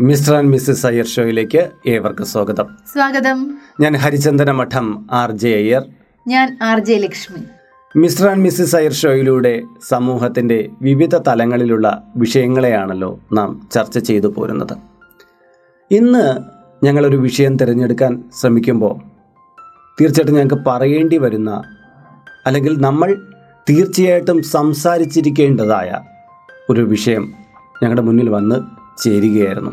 Mister and Mrs Iyer ഷോയിലേക്ക് ഏവർക്കും സ്വാഗതം. സ്വാഗതം. ഞാൻ ഹരിചന്ദന മഠം ആർ ജെ അയ്യർ. ഞാൻ R J Lakshmi. Mr and Mrs Iyer ഷോയിലൂടെ സമൂഹത്തിന്റെ വിവിധ തലങ്ങളിലുള്ള വിഷയങ്ങളെയാണല്ലോ നാം ചർച്ച ചെയ്തു പോരുന്നത്. ഇന്ന് ഞങ്ങളൊരു വിഷയം തിരഞ്ഞെടുക്കാൻ ശ്രമിക്കുമ്പോൾ തീർച്ചയായിട്ടും ഞങ്ങൾക്ക് പറയേണ്ടി വരുന്ന അല്ലെങ്കിൽ നമ്മൾ തീർച്ചയായിട്ടും സംസാരിച്ചിരിക്കേണ്ടതായ ഒരു വിഷയം ഞങ്ങളുടെ മുന്നിൽ വന്ന് ചേരുകയായിരുന്നു.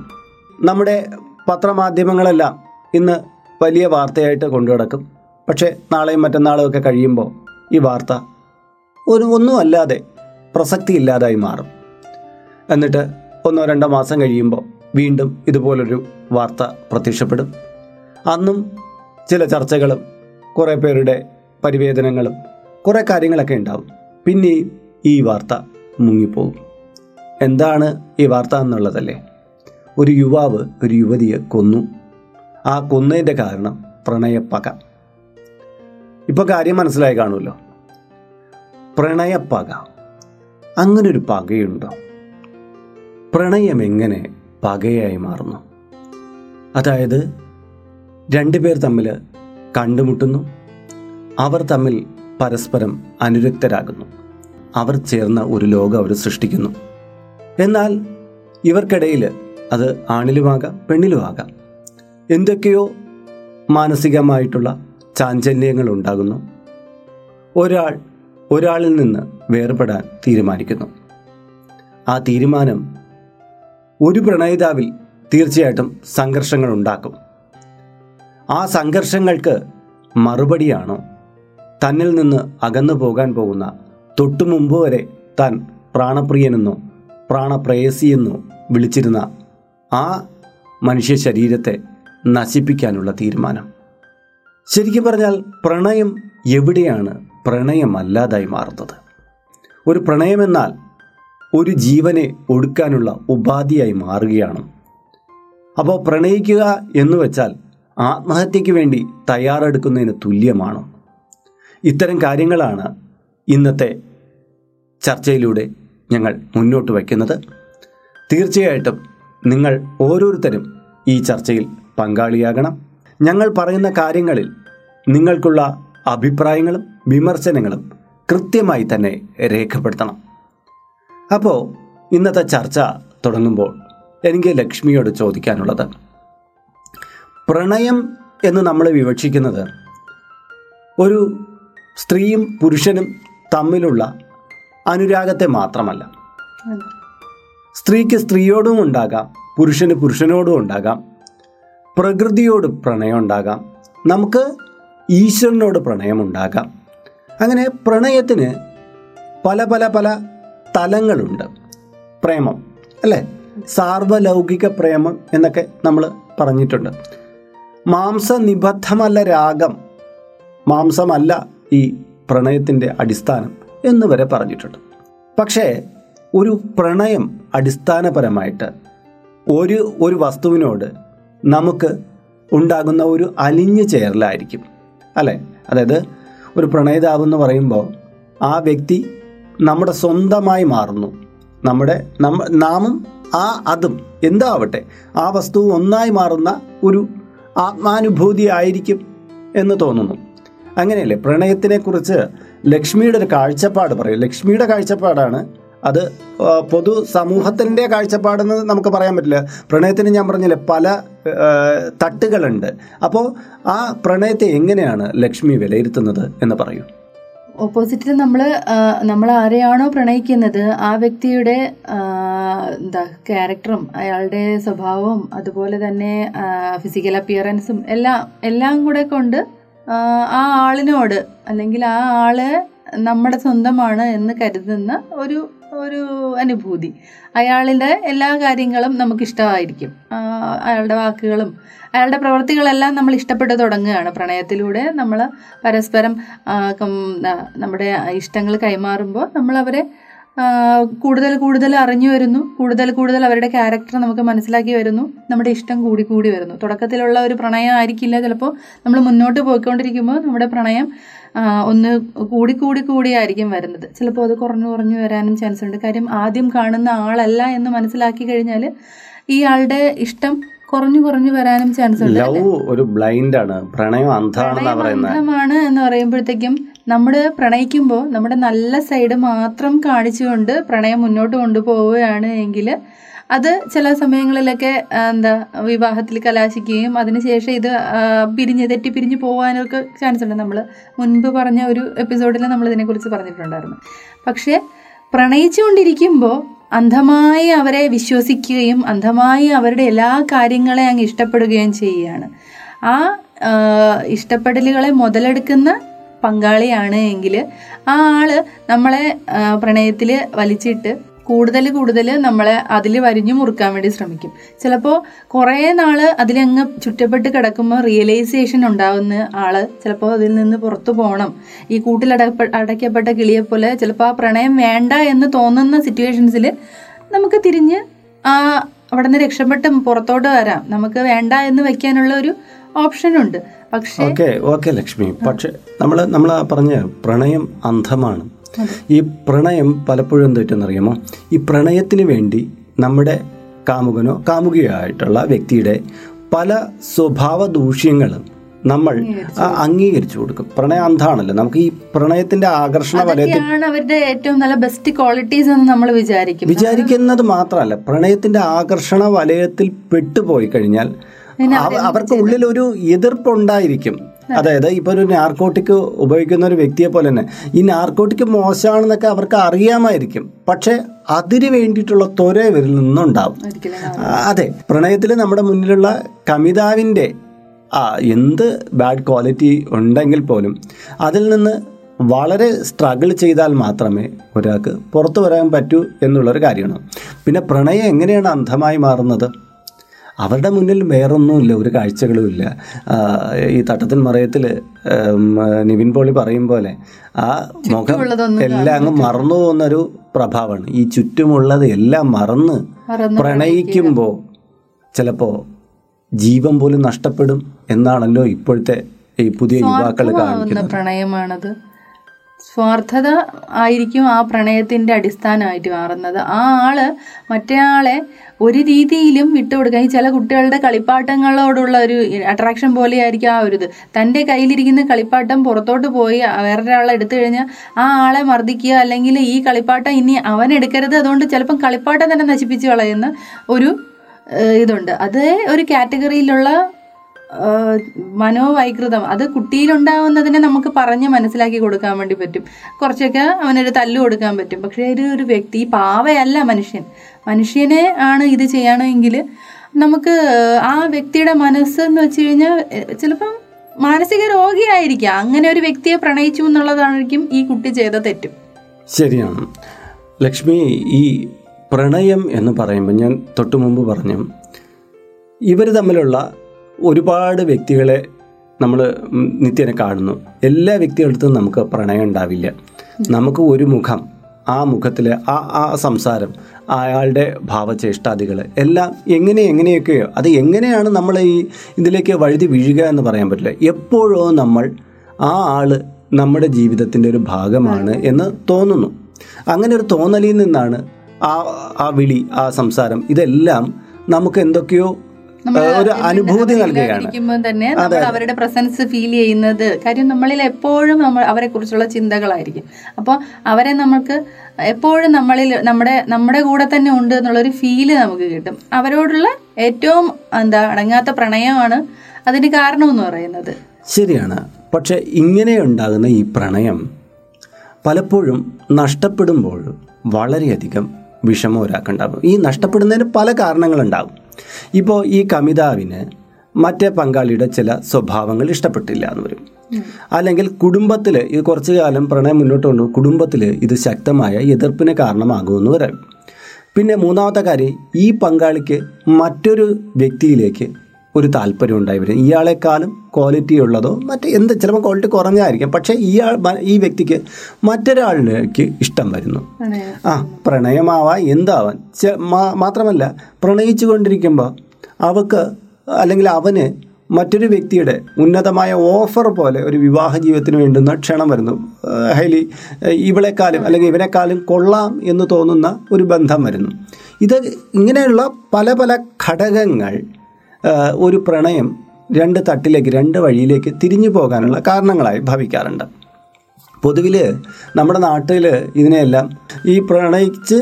നമ്മുടെ പത്രമാധ്യമങ്ങളെല്ലാം ഇന്ന് വലിയ വാർത്തയായിട്ട് കൊണ്ടു നടക്കും പക്ഷേ നാളെയും മറ്റന്നാളും ഒക്കെ കഴിയുമ്പോൾ ഈ വാർത്ത ഒരു ഒന്നും അല്ലാതെ പ്രസക്തി ഇല്ലാതായി മാറും. എന്നിട്ട് ഒന്നോ രണ്ടോ മാസം കഴിയുമ്പോൾ വീണ്ടും ഇതുപോലൊരു വാർത്ത പ്രത്യക്ഷപ്പെടും. അന്നും ചില ചർച്ചകളും കുറേ പേരുടെ പരിവേദനങ്ങളും കുറേ കാര്യങ്ങളൊക്കെ ഉണ്ടാവും. പിന്നെയും ഈ വാർത്ത മുങ്ങിപ്പോകും. എന്താണ് ഈ വാർത്ത എന്നുള്ളതല്ലേ? ഒരു യുവാവ് ഒരു യുവതിയെ കൊന്നു. ആ കൊന്നതിന്റെ കാരണം പ്രണയപ്പക. ഇപ്പോൾ കാര്യം മനസ്സിലായി കാണുമല്ലോ. പ്രണയപ്പക. അങ്ങനൊരു പകയുണ്ടോ? പ്രണയം എങ്ങനെ പകയായി മാറുന്നു? അതായത് രണ്ടുപേർ തമ്മിൽ കണ്ടുമുട്ടുന്നു. അവർ തമ്മിൽ പരസ്പരം അനുരക്തരാകുന്നു. അവർ ചേർന്ന ഒരു ലോകം അവർ സൃഷ്ടിക്കുന്നു. എന്നാൽ ഇവർക്കിടയിൽ അത് ആണിലുമാകാം പെണ്ണിലുമാകാം. എന്തൊക്കെയോ മാനസികമായിട്ടുള്ള ചാഞ്ചല്യങ്ങൾ ഉണ്ടാകുന്നു. ഒരാൾ ഒരാളിൽ നിന്ന് വേർപെടാൻ തീരുമാനിക്കുന്നു. ആ തീരുമാനം ഒരു പ്രണയിതാവിൽ തീർച്ചയായിട്ടും സംഘർഷങ്ങൾ ഉണ്ടാക്കും. ആ സംഘർഷങ്ങൾക്ക് മറുപടിയാണോ? തന്നിൽ നിന്ന് അകന്നു പോകാൻ പോകുന്ന തൊട്ടു മുമ്പ് വരെ താൻ പ്രാണപ്രിയനെന്നോ പ്രാണപ്രേയസിയെന്നോ വിളിച്ചിരുന്ന ആ മനുഷ്യ ശരീരത്തെ നശിപ്പിക്കാനുള്ള തീരുമാനം. ശരിക്കും പറഞ്ഞാൽ പ്രണയം എവിടെയാണ് പ്രണയമല്ലാതായി മാറുന്നത്? ഒരു പ്രണയമെന്നാൽ ഒരു ജീവനെ ഒടുക്കാനുള്ള ഉപാധിയായി മാറുകയാണ്. അപ്പോൾ പ്രണയിക്കുക എന്ന് വെച്ചാൽ ആത്മഹത്യയ്ക്ക് വേണ്ടി തയ്യാറെടുക്കുന്നതിന് തുല്യമാണ്? ഇത്തരം കാര്യങ്ങളാണ് ഇന്നത്തെ ചർച്ചയിലൂടെ ഞങ്ങൾ മുന്നോട്ട് വയ്ക്കുന്നത്. തീർച്ചയായിട്ടും നിങ്ങൾ ഓരോരുത്തരും ഈ ചർച്ചയിൽ പങ്കാളിയാകണം. ഞങ്ങൾ പറയുന്ന കാര്യങ്ങളിൽ നിങ്ങൾക്കുള്ള അഭിപ്രായങ്ങളും വിമർശനങ്ങളും കൃത്യമായി തന്നെ രേഖപ്പെടുത്തണം. അപ്പോൾ ഇന്നത്തെ ചർച്ച തുടങ്ങുമ്പോൾ എനിക്ക് ലക്ഷ്മിയോട് ചോദിക്കാനുള്ളത് പ്രണയം എന്ന് നമ്മൾ വിവക്ഷിക്കുന്നത് ഒരു സ്ത്രീയും പുരുഷനും തമ്മിലുള്ള അനുരാഗത്തെ മാത്രമല്ല. സ്ത്രീക്ക് സ്ത്രീയോടും ഉണ്ടാകാം പുരുഷന് പുരുഷനോടും ഉണ്ടാകാം പ്രകൃതിയോട് പ്രണയം ഉണ്ടാകാം നമുക്ക് ഈശ്വരനോട് പ്രണയം ഉണ്ടാകാം. അങ്ങനെ പ്രണയത്തിന് പല പല പല തലങ്ങളുണ്ട്. പ്രേമം അല്ലേ? സാർവലൗകിക പ്രേമം എന്നൊക്കെ നമ്മൾ പറഞ്ഞിട്ടുണ്ട്. മാംസനിബദ്ധമല്ല രാഗം. മാംസമല്ല ഈ പ്രണയത്തിന്റെ അടിസ്ഥാനം. എന്ന് വരെ പറഞ്ഞിട്ടുണ്ട്. പക്ഷേ ഒരു പ്രണയം അടിസ്ഥാനപരമായിട്ട് ഒരു ഒരു വസ്തുവിനോട് നമുക്ക് ഉണ്ടാകുന്ന ഒരു അലിഞ്ഞു ചേരലായിരിക്കും. അല്ലേ? അതായത് ഒരു പ്രണയിതാവ് എന്ന് പറയുമ്പോൾ ആ വ്യക്തി നമ്മുടെ സ്വന്തമായി മാറുന്നു. നമ്മുടെ നമ്മ നാമും ആ അതും എന്താവട്ടെ ആ വസ്തു ഒന്നായി മാറുന്ന ഒരു ആത്മാനുഭൂതി ആയിരിക്കും എന്ന് തോന്നുന്നു. അങ്ങനെയല്ലേ? പ്രണയത്തിനെ കുറിച്ച് ലക്ഷ്മിയുടെ ഒരു കാഴ്ചപ്പാട് പറയും. ലക്ഷ്മിയുടെ കാഴ്ചപ്പാടാണ് അത് പൊതു സമൂഹത്തിന്റെ കാഴ്ചപ്പാടെന്ന് നമുക്ക് പറയാൻ പറ്റില്ല. പ്രണയത്തിന് ഞാൻ പറഞ്ഞില്ലേ പല തട്ടുകളുണ്ട്. അപ്പോൾ ആ പ്രണയത്തെ എങ്ങനെയാണ് ലക്ഷ്മി വിലയിരുത്തുന്നത് എന്ന് പറയൂ. ഓപ്പോസിറ്റിൽ നമ്മൾ നമ്മൾ ആരെയാണോ പ്രണയിക്കുന്നത് ആ വ്യക്തിയുടെ എന്താ ക്യാരക്ടറും അയാളുടെ സ്വഭാവവും അതുപോലെ തന്നെ ഫിസിക്കൽ അപ്പിയറൻസും എല്ലാം എല്ലാം കൂടെ കൊണ്ട് ആ, ആളിനോട് അല്ലെങ്കിൽ ആ ആൾ നമ്മുടെ സ്വന്തമാണ് എന്ന് കരുതുന്ന ഒരു ഒരു അനുഭൂതി. അയാളുടെ എല്ലാ കാര്യങ്ങളും നമുക്ക് ഇഷ്ടമായിരിക്കും അയാളുടെ വാക്കുകളും അയാളുടെ പ്രവൃത്തികളെല്ലാം നമ്മൾ ഇഷ്ടപ്പെട്ടു തുടങ്ങുകയാണ് പ്രണയത്തിലൂടെ. നമ്മൾ പരസ്പരം നമ്മുടെ ഇഷ്ടങ്ങൾ കൈമാറുമ്പോൾ നമ്മൾ അവരെ കൂടുതൽ കൂടുതൽ അറിഞ്ഞു വരുന്നു. കൂടുതൽ കൂടുതൽ അവരുടെ ക്യാരക്ടർ നമുക്ക് മനസ്സിലാക്കി വരുന്നു. നമ്മുടെ ഇഷ്ടം കൂടി കൂടി വരുന്നു. തുടക്കത്തിലുള്ള ഒരു പ്രണയം ആയിരിക്കില്ല ചിലപ്പോൾ നമ്മൾ മുന്നോട്ട് പോയിക്കൊണ്ടിരിക്കുമ്പോൾ നമ്മുടെ പ്രണയം ഒന്ന് കൂടി കൂടി കൂടിയായിരിക്കും വരുന്നത്. ചിലപ്പോൾ അത് കുറഞ്ഞു കുറഞ്ഞു വരാനും ചാൻസ് ഉണ്ട്. കാര്യം ആദ്യം കാണുന്ന ആളല്ല എന്ന് മനസ്സിലാക്കി കഴിഞ്ഞാൽ ഇയാളുടെ ഇഷ്ടം കുറഞ്ഞു കുറഞ്ഞു വരാനും ചാൻസ് ഉണ്ട് ലവ് ഒരു ബ്ലൈൻഡ് ആണ്. പ്രണയം അന്ധമാണ് എന്ന് പറയുമ്പോഴത്തേക്കും നമ്മൾ പ്രണയിക്കുമ്പോൾ നമ്മുടെ നല്ല സൈഡ് മാത്രം കാണിച്ചുകൊണ്ട് പ്രണയം മുന്നോട്ട് കൊണ്ടുപോവുകയാണ് എങ്കിൽ അത് ചില സമയങ്ങളിലൊക്കെ എന്താ വിവാഹത്തിൽ കലാശിക്കുകയും അതിനുശേഷം ഇത് പിരിഞ്ഞ് തെറ്റി പിരിഞ്ഞ് പോകാനൊക്കെ ചാൻസ് ഉണ്ട് നമ്മൾ മുൻപ് പറഞ്ഞ ഒരു എപ്പിസോഡിൽ നമ്മൾ ഇതിനെക്കുറിച്ച് പറഞ്ഞിട്ടുണ്ടായിരുന്നു. പക്ഷേ പ്രണയിച്ചുകൊണ്ടിരിക്കുമ്പോൾ അന്ധമായി അവരെ വിശ്വസിക്കുകയും അന്ധമായി അവരുടെ എല്ലാ കാര്യങ്ങളെ അങ്ങ് ഇഷ്ടപ്പെടുകയും ചെയ്യുകയാണ്. ആ, ഇഷ്ടപ്പെടലുകളെ മുതലെടുക്കുന്ന പങ്കാളിയാണ് എങ്കിൽ ആ ആൾ നമ്മളെ പ്രണയത്തിൽ വലിച്ചിട്ട് കൂടുതൽ കൂടുതൽ നമ്മളെ അതിൽ വരിഞ്ഞു മുറുക്കാൻ വേണ്ടി ശ്രമിക്കും. ചിലപ്പോൾ കുറേ നാൾ അതിലങ്ങ് ചുറ്റപ്പെട്ട് കിടക്കുമ്പോൾ റിയലൈസേഷൻ ഉണ്ടാവുന്ന ആൾ ചിലപ്പോൾ അതിൽ നിന്ന് പുറത്തു പോകണം ഈ കൂട്ടിൽ അടയ്ക്കപ്പെട്ട കിളിയെപ്പോലെ ചിലപ്പോൾ ആ പ്രണയം വേണ്ട എന്ന് തോന്നുന്ന സിറ്റുവേഷൻസിൽ നമുക്ക് തിരിഞ്ഞ് ആ അവിടെ നിന്ന് രക്ഷപ്പെട്ട് പുറത്തോട്ട് വരാം. നമുക്ക് വേണ്ട എന്ന് വെക്കാനുള്ള ഒരു പക്ഷേ ഓക്കെ ഓക്കെ ലക്ഷ്മി. പക്ഷെ നമ്മൾ നമ്മൾ പറഞ്ഞ പ്രണയം അന്ധമാണ്. ഈ പ്രണയം പലപ്പോഴും എന്ത് പറ്റുമെന്നറിയാമോ ഈ പ്രണയത്തിന് വേണ്ടി നമ്മുടെ കാമുകനോ കാമുകിയോ ആയിട്ടുള്ള വ്യക്തിയുടെ പല സ്വഭാവ ദൂഷ്യങ്ങളും നമ്മൾ അംഗീകരിച്ചു. കൊടുക്കും. പ്രണയം അന്ധാണല്ലോ നമുക്ക് ഈ പ്രണയത്തിന്റെ ആകർഷണ വലയത്തിൽ അവരുടെ ഏറ്റവും നല്ല ബെസ്റ്റ് ക്വാളിറ്റീസ് എന്ന് നമ്മൾ വിചാരിക്കും വിചാരിക്കുന്നത് മാത്രമല്ല. പ്രണയത്തിന്റെ ആകർഷണ വലയത്തിൽ പെട്ടുപോയി കഴിഞ്ഞാൽ അവർക്ക് ഉള്ളിൽ ഒരു എതിർപ്പുണ്ടായിരിക്കും. അതായത് ഇപ്പൊ ഒരു നാർക്കോട്ടിക് ഉപയോഗിക്കുന്ന ഒരു വ്യക്തിയെ പോലെ തന്നെ. ഈ നാർക്കോട്ടിക് മോശമാണെന്നൊക്കെ അവർക്ക് അറിയാമായിരിക്കും. പക്ഷെ അതിന് വേണ്ടിയിട്ടുള്ള ത്വര ഇവരിൽ നിന്നുണ്ടാവും. അതെ. പ്രണയത്തിൽ നമ്മുടെ മുന്നിലുള്ള കമിതാവിന്റെ ആ എന്ത് ബാഡ് ക്വാളിറ്റി ഉണ്ടെങ്കിൽ പോലും അതിൽ നിന്ന് വളരെ സ്ട്രഗിൾ ചെയ്താൽ മാത്രമേ ഒരാൾക്ക് പുറത്തു വരാൻ പറ്റൂ എന്നുള്ളൊരു കാര്യമാണ്. പിന്നെ പ്രണയം എങ്ങനെയാണ് അന്ധമായി മാറുന്നത്? അവരുടെ മുന്നിൽ വേറൊന്നുമില്ല ഒരു കാഴ്ചകളുമില്ല. ഈ തട്ടത്തിൻ മറയത്തിൽ നിവിൻ പോളി പറയും പോലെ ആ മുഖം എല്ലാം അങ്ങ് മറന്നു പോകുന്നൊരു പ്രഭാവമാണ്. ഈ ചുറ്റുമുള്ളത് എല്ലാം മറന്ന് പ്രണയിക്കുമ്പോൾ ചിലപ്പോൾ ജീവൻ പോലും നഷ്ടപ്പെടും എന്നാണല്ലോ ഇപ്പോഴത്തെ ഈ പുതിയ യുവാക്കൾ കാണുന്നത് കാണിക്കുന്നത്. പ്രണയമാണത്. സ്വാർത്ഥത ആയിരിക്കും ആ പ്രണയത്തിന്റെ അടിസ്ഥാനമായിട്ട് മാറുന്നത്. ആ ആൾ മറ്റേ ആളെ ഒരു രീതിയിലും വിട്ടുകൊടുക്കുക ഈ ചില കുട്ടികളുടെ കളിപ്പാട്ടങ്ങളോടുള്ള ഒരു അട്രാക്ഷൻ പോലെയായിരിക്കും ആ ഒരു ഇത് തന്റെ കയ്യിലിരിക്കുന്ന കളിപ്പാട്ടം പുറത്തോട്ട് പോയി വേറൊരാളെ എടുത്തു കഴിഞ്ഞാൽ ആ ആളെ മർദ്ദിക്കുക അല്ലെങ്കിൽ ഈ കളിപ്പാട്ടം ഇനി അവൻ എടുക്കരുത്. അതുകൊണ്ട് ചിലപ്പം കളിപ്പാട്ടം തന്നെ നശിപ്പിച്ച് കളയുന്ന ഒരു ഇതുണ്ട്. അതേ ഒരു കാറ്റഗറിയിലുള്ള മനോവൈകൃതം. അത് കുട്ടിയിലുണ്ടാവുന്നതിനെ നമുക്ക് പറഞ്ഞ് മനസ്സിലാക്കി കൊടുക്കാൻ വേണ്ടി പറ്റും. കുറച്ചൊക്കെ അവനൊരു തല്ലു കൊടുക്കാൻ പറ്റും. പക്ഷേ ഒരു ഒരു വ്യക്തി പാവയല്ല മനുഷ്യൻ. മനുഷ്യനെ ആണ് ഇത് ചെയ്യണമെങ്കിൽ നമുക്ക് ആ വ്യക്തിയുടെ മനസ്സ് എന്ന് വെച്ച് കഴിഞ്ഞാൽ ചിലപ്പം മാനസിക രോഗിയായിരിക്കാം. അങ്ങനെ ഒരു വ്യക്തിയെ പ്രണയിച്ചു എന്നുള്ളതായിരിക്കും ഈ കുട്ടി ചെയ്ത തെറ്റും. ശരിയാണ് ലക്ഷ്മി ഈ പ്രണയം എന്ന് പറയുമ്പോൾ ഞാൻ തൊട്ടു മുമ്പ് പറഞ്ഞു ഇവർ തമ്മിലുള്ള ഒരുപാട് വ്യക്തികളെ നമ്മൾ നിത്യേന കാണുന്നു. എല്ലാ വ്യക്തികളടുത്തും നമുക്ക് പ്രണയം ഉണ്ടാവില്ല. നമുക്ക് ഒരു മുഖം ആ മുഖത്തിലെ ആ ആ സംസാരം അയാളുടെ ഭാവചേഷ്ടാദികൾ എല്ലാം എങ്ങനെ എങ്ങനെയൊക്കെയോ അത് എങ്ങനെയാണ് നമ്മൾ ഈ ഇതിലേക്ക് വഴുതി വീഴുക എന്ന് പറയാൻ പറ്റില്ല. എപ്പോഴോ നമ്മൾ ആ ആൾ നമ്മുടെ ജീവിതത്തിന്റെ ഒരു ഭാഗമാണ് എന്ന് തോന്നുന്നു. അങ്ങനെ ഒരു തോന്നലിൽ നിന്നാണ് ആ ആ വിളി ആ സംസാരം ഇതെല്ലാം നമുക്ക് എന്തൊക്കെയോ ഒരു അനുഭൂതി നൽകുകയാണ്. നമ്മൾ അവരുടെ പ്രസൻസ് ഫീൽ ചെയ്യുന്നത് കാര്യം നമ്മളിൽ എപ്പോഴും നമ്മൾ അവരെ കുറിച്ചുള്ള ചിന്തകളായിരിക്കും. അപ്പോൾ അവരെ നമുക്ക് എപ്പോഴും നമ്മളിൽ നമ്മുടെ നമ്മുടെ കൂടെ തന്നെ ഉണ്ട് എന്നുള്ളൊരു ഫീൽ നമുക്ക് കിട്ടും. അവരോടുള്ള ഏറ്റവും എന്താ അടങ്ങാത്ത പ്രണയമാണ് അതിന് കാരണമെന്ന് പറയുന്നത്. ശരിയാണ്. പക്ഷെ ഇങ്ങനെ ഉണ്ടാകുന്ന ഈ പ്രണയം പലപ്പോഴും നഷ്ടപ്പെടുമ്പോൾ വളരെയധികം വിഷമം ഒരാൾക്കുണ്ടാകും. ഈ നഷ്ടപ്പെടുന്നതിന് പല കാരണങ്ങളുണ്ടാകും. ഇപ്പോൾ ഈ കമിതാവിന് മറ്റേ പങ്കാളിയുടെ ചില സ്വഭാവങ്ങൾ ഇഷ്ടപ്പെട്ടില്ല എന്ന് വരും. അല്ലെങ്കിൽ കുടുംബത്തിൽ ഇത് കുറച്ചു കാലം പ്രണയം മുന്നോട്ട് കൊണ്ടു കുടുംബത്തിൽ ഇത് ശക്തമായ എതിർപ്പിന് കാരണമാകുമെന്ന് വരാം. പിന്നെ മൂന്നാമത്തെ കാര്യം ഈ പങ്കാളിക്ക് മറ്റൊരു വ്യക്തിയിലേക്ക് ഒരു താല്പര്യം ഉണ്ടായി വരും ഇയാളെക്കാളും ക്വാളിറ്റി ഉള്ളതോ മറ്റ് എന്ത് ചിലപ്പോൾ ക്വാളിറ്റി കുറഞ്ഞായിരിക്കും പക്ഷേ ഇയാൾ ഈ വ്യക്തിക്ക് മറ്റൊരാളിലേക്ക് ഇഷ്ടം വരുന്നു. ആ പ്രണയമാവാം എന്താവാൻ? മാത്രമല്ല പ്രണയിച്ചു കൊണ്ടിരിക്കുമ്പോൾ അവക്ക് അല്ലെങ്കിൽ അവന് മറ്റൊരു വ്യക്തിയുടെ ഉന്നതമായ ഓഫർ പോലെ ഒരു വിവാഹ ജീവിതത്തിന് വേണ്ടുന്ന ക്ഷണം വരുന്നു. ഹൈലി ഇവളെക്കാലും ഇവളെക്കാളും അല്ലെങ്കിൽ ഇവനെക്കാളും കൊള്ളാം എന്ന് തോന്നുന്ന ഒരു ബന്ധം വരുന്നു. ഇത് ഇങ്ങനെയുള്ള പല പല ഘടകങ്ങൾ ഒരു പ്രണയം രണ്ട് തട്ടിലേക്ക് രണ്ട് വഴിയിലേക്ക് തിരിഞ്ഞു പോകാനുള്ള കാരണങ്ങളായി ഭവിക്കാറുണ്ട്. പൊതുവിൽ നമ്മുടെ നാട്ടിൽ ഇതിനെയെല്ലാം ഈ പ്രണയിച്ച്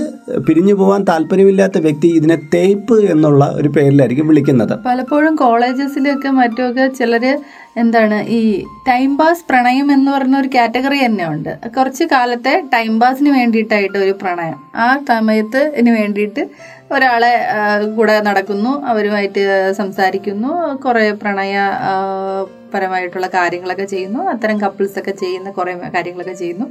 പിരിഞ്ഞു പോകാൻ താല്പര്യമില്ലാത്ത വ്യക്തി ഇതിനെ തേപ്പ് എന്നുള്ള ഒരു പേരിലായിരിക്കും വിളിക്കുന്നത്. പലപ്പോഴും കോളേജസിലൊക്കെ മറ്റുമൊക്കെ ചിലര് എന്താണ് ഈ ടൈം പാസ് പ്രണയം എന്ന് പറഞ്ഞ ഒരു കാറ്റഗറി തന്നെ ഉണ്ട്. കുറച്ച് കാലത്തെ ടൈം പാസിന് വേണ്ടിയിട്ടായിട്ട് ഒരു പ്രണയം. ആ സമയത്തിന് വേണ്ടിയിട്ട് ഒരാളെ കൂടെ നടക്കുന്നു അവരുമായിട്ട് സംസാരിക്കുന്നു കുറേ പ്രണയ പരമായിട്ടുള്ള കാര്യങ്ങളൊക്കെ ചെയ്യുന്നു അത്തരം കപ്പിൾസ് ഒക്കെ ചെയ്യുന്ന കുറേ കാര്യങ്ങളൊക്കെ ചെയ്യുന്നു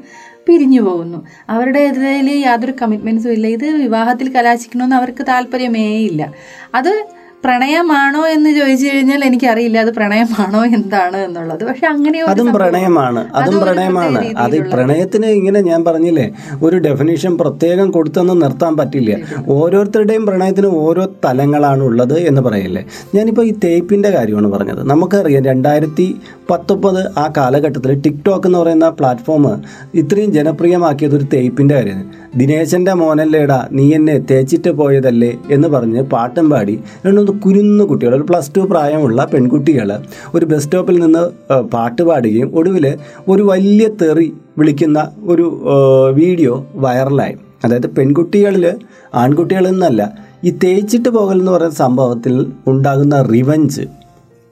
പിരിഞ്ഞു പോകുന്നു. അവരുടെ ഇതിൽ യാതൊരു കമ്മിറ്റ്മെന്റ്സും ഇല്ല. ഇത് വിവാഹത്തിൽ കലാശിക്കണമെന്ന് അവർക്ക് താല്പര്യമേ ഇല്ല. അത് പ്രണയമാണോ എന്ന് ചോദിച്ചു കഴിഞ്ഞാൽ എനിക്കറിയില്ല. അത് പ്രണയമാണോ എന്താണ് എന്നുള്ളത്. പക്ഷെ അങ്ങനെ അതും പ്രണയമാണ്. അതും പ്രണയമാണ്. അത് പ്രണയത്തിന് ഇങ്ങനെ ഞാൻ പറഞ്ഞില്ലേ ഒരു ഡെഫിനേഷൻ പ്രത്യേകം കൊടുത്തൊന്നും നിർത്താൻ പറ്റില്ല. ഓരോരുത്തരുടെയും പ്രണയത്തിന് ഓരോ തലങ്ങളാണ് ഉള്ളത് എന്ന് പറയില്ലേ. ഞാനിപ്പോൾ ഈ തേപ്പിന്റെ കാര്യമാണ് പറഞ്ഞത്. നമുക്കറിയാം രണ്ടായിരത്തി പത്തൊമ്പത് ആ കാലഘട്ടത്തിൽ ടിക്ടോക്ക് എന്ന് പറയുന്ന പ്ലാറ്റ്ഫോം ഇത്രയും ജനപ്രിയമാക്കിയത് ഒരു തേപ്പിന്റെ കാര്യമാണ്. ദിനേശന്റെ മോനല്ലേടാ നീ എന്നെ തേച്ചിട്ട് പോയതല്ലേ എന്ന് പറഞ്ഞ് പാട്ടും പാടി രണ്ടൊന്ന് കുരുന്നു കുട്ടികൾ ഒരു പ്ലസ് ടു പ്രായമുള്ള പെൺകുട്ടികൾ ഒരു ബസ് സ്റ്റോപ്പിൽ നിന്ന് പാട്ട് പാടുകയും ഒടുവിൽ ഒരു വലിയ തെറി വിളിക്കുന്ന ഒരു വീഡിയോ വൈറലായി. അതായത് പെൺകുട്ടികളിൽ ആൺകുട്ടികളിൽ നിന്നല്ല ഈ തേച്ചിട്ട് പോകൽ എന്ന് പറയുന്ന സംഭവത്തിൽ ഉണ്ടാകുന്ന റിവഞ്ച്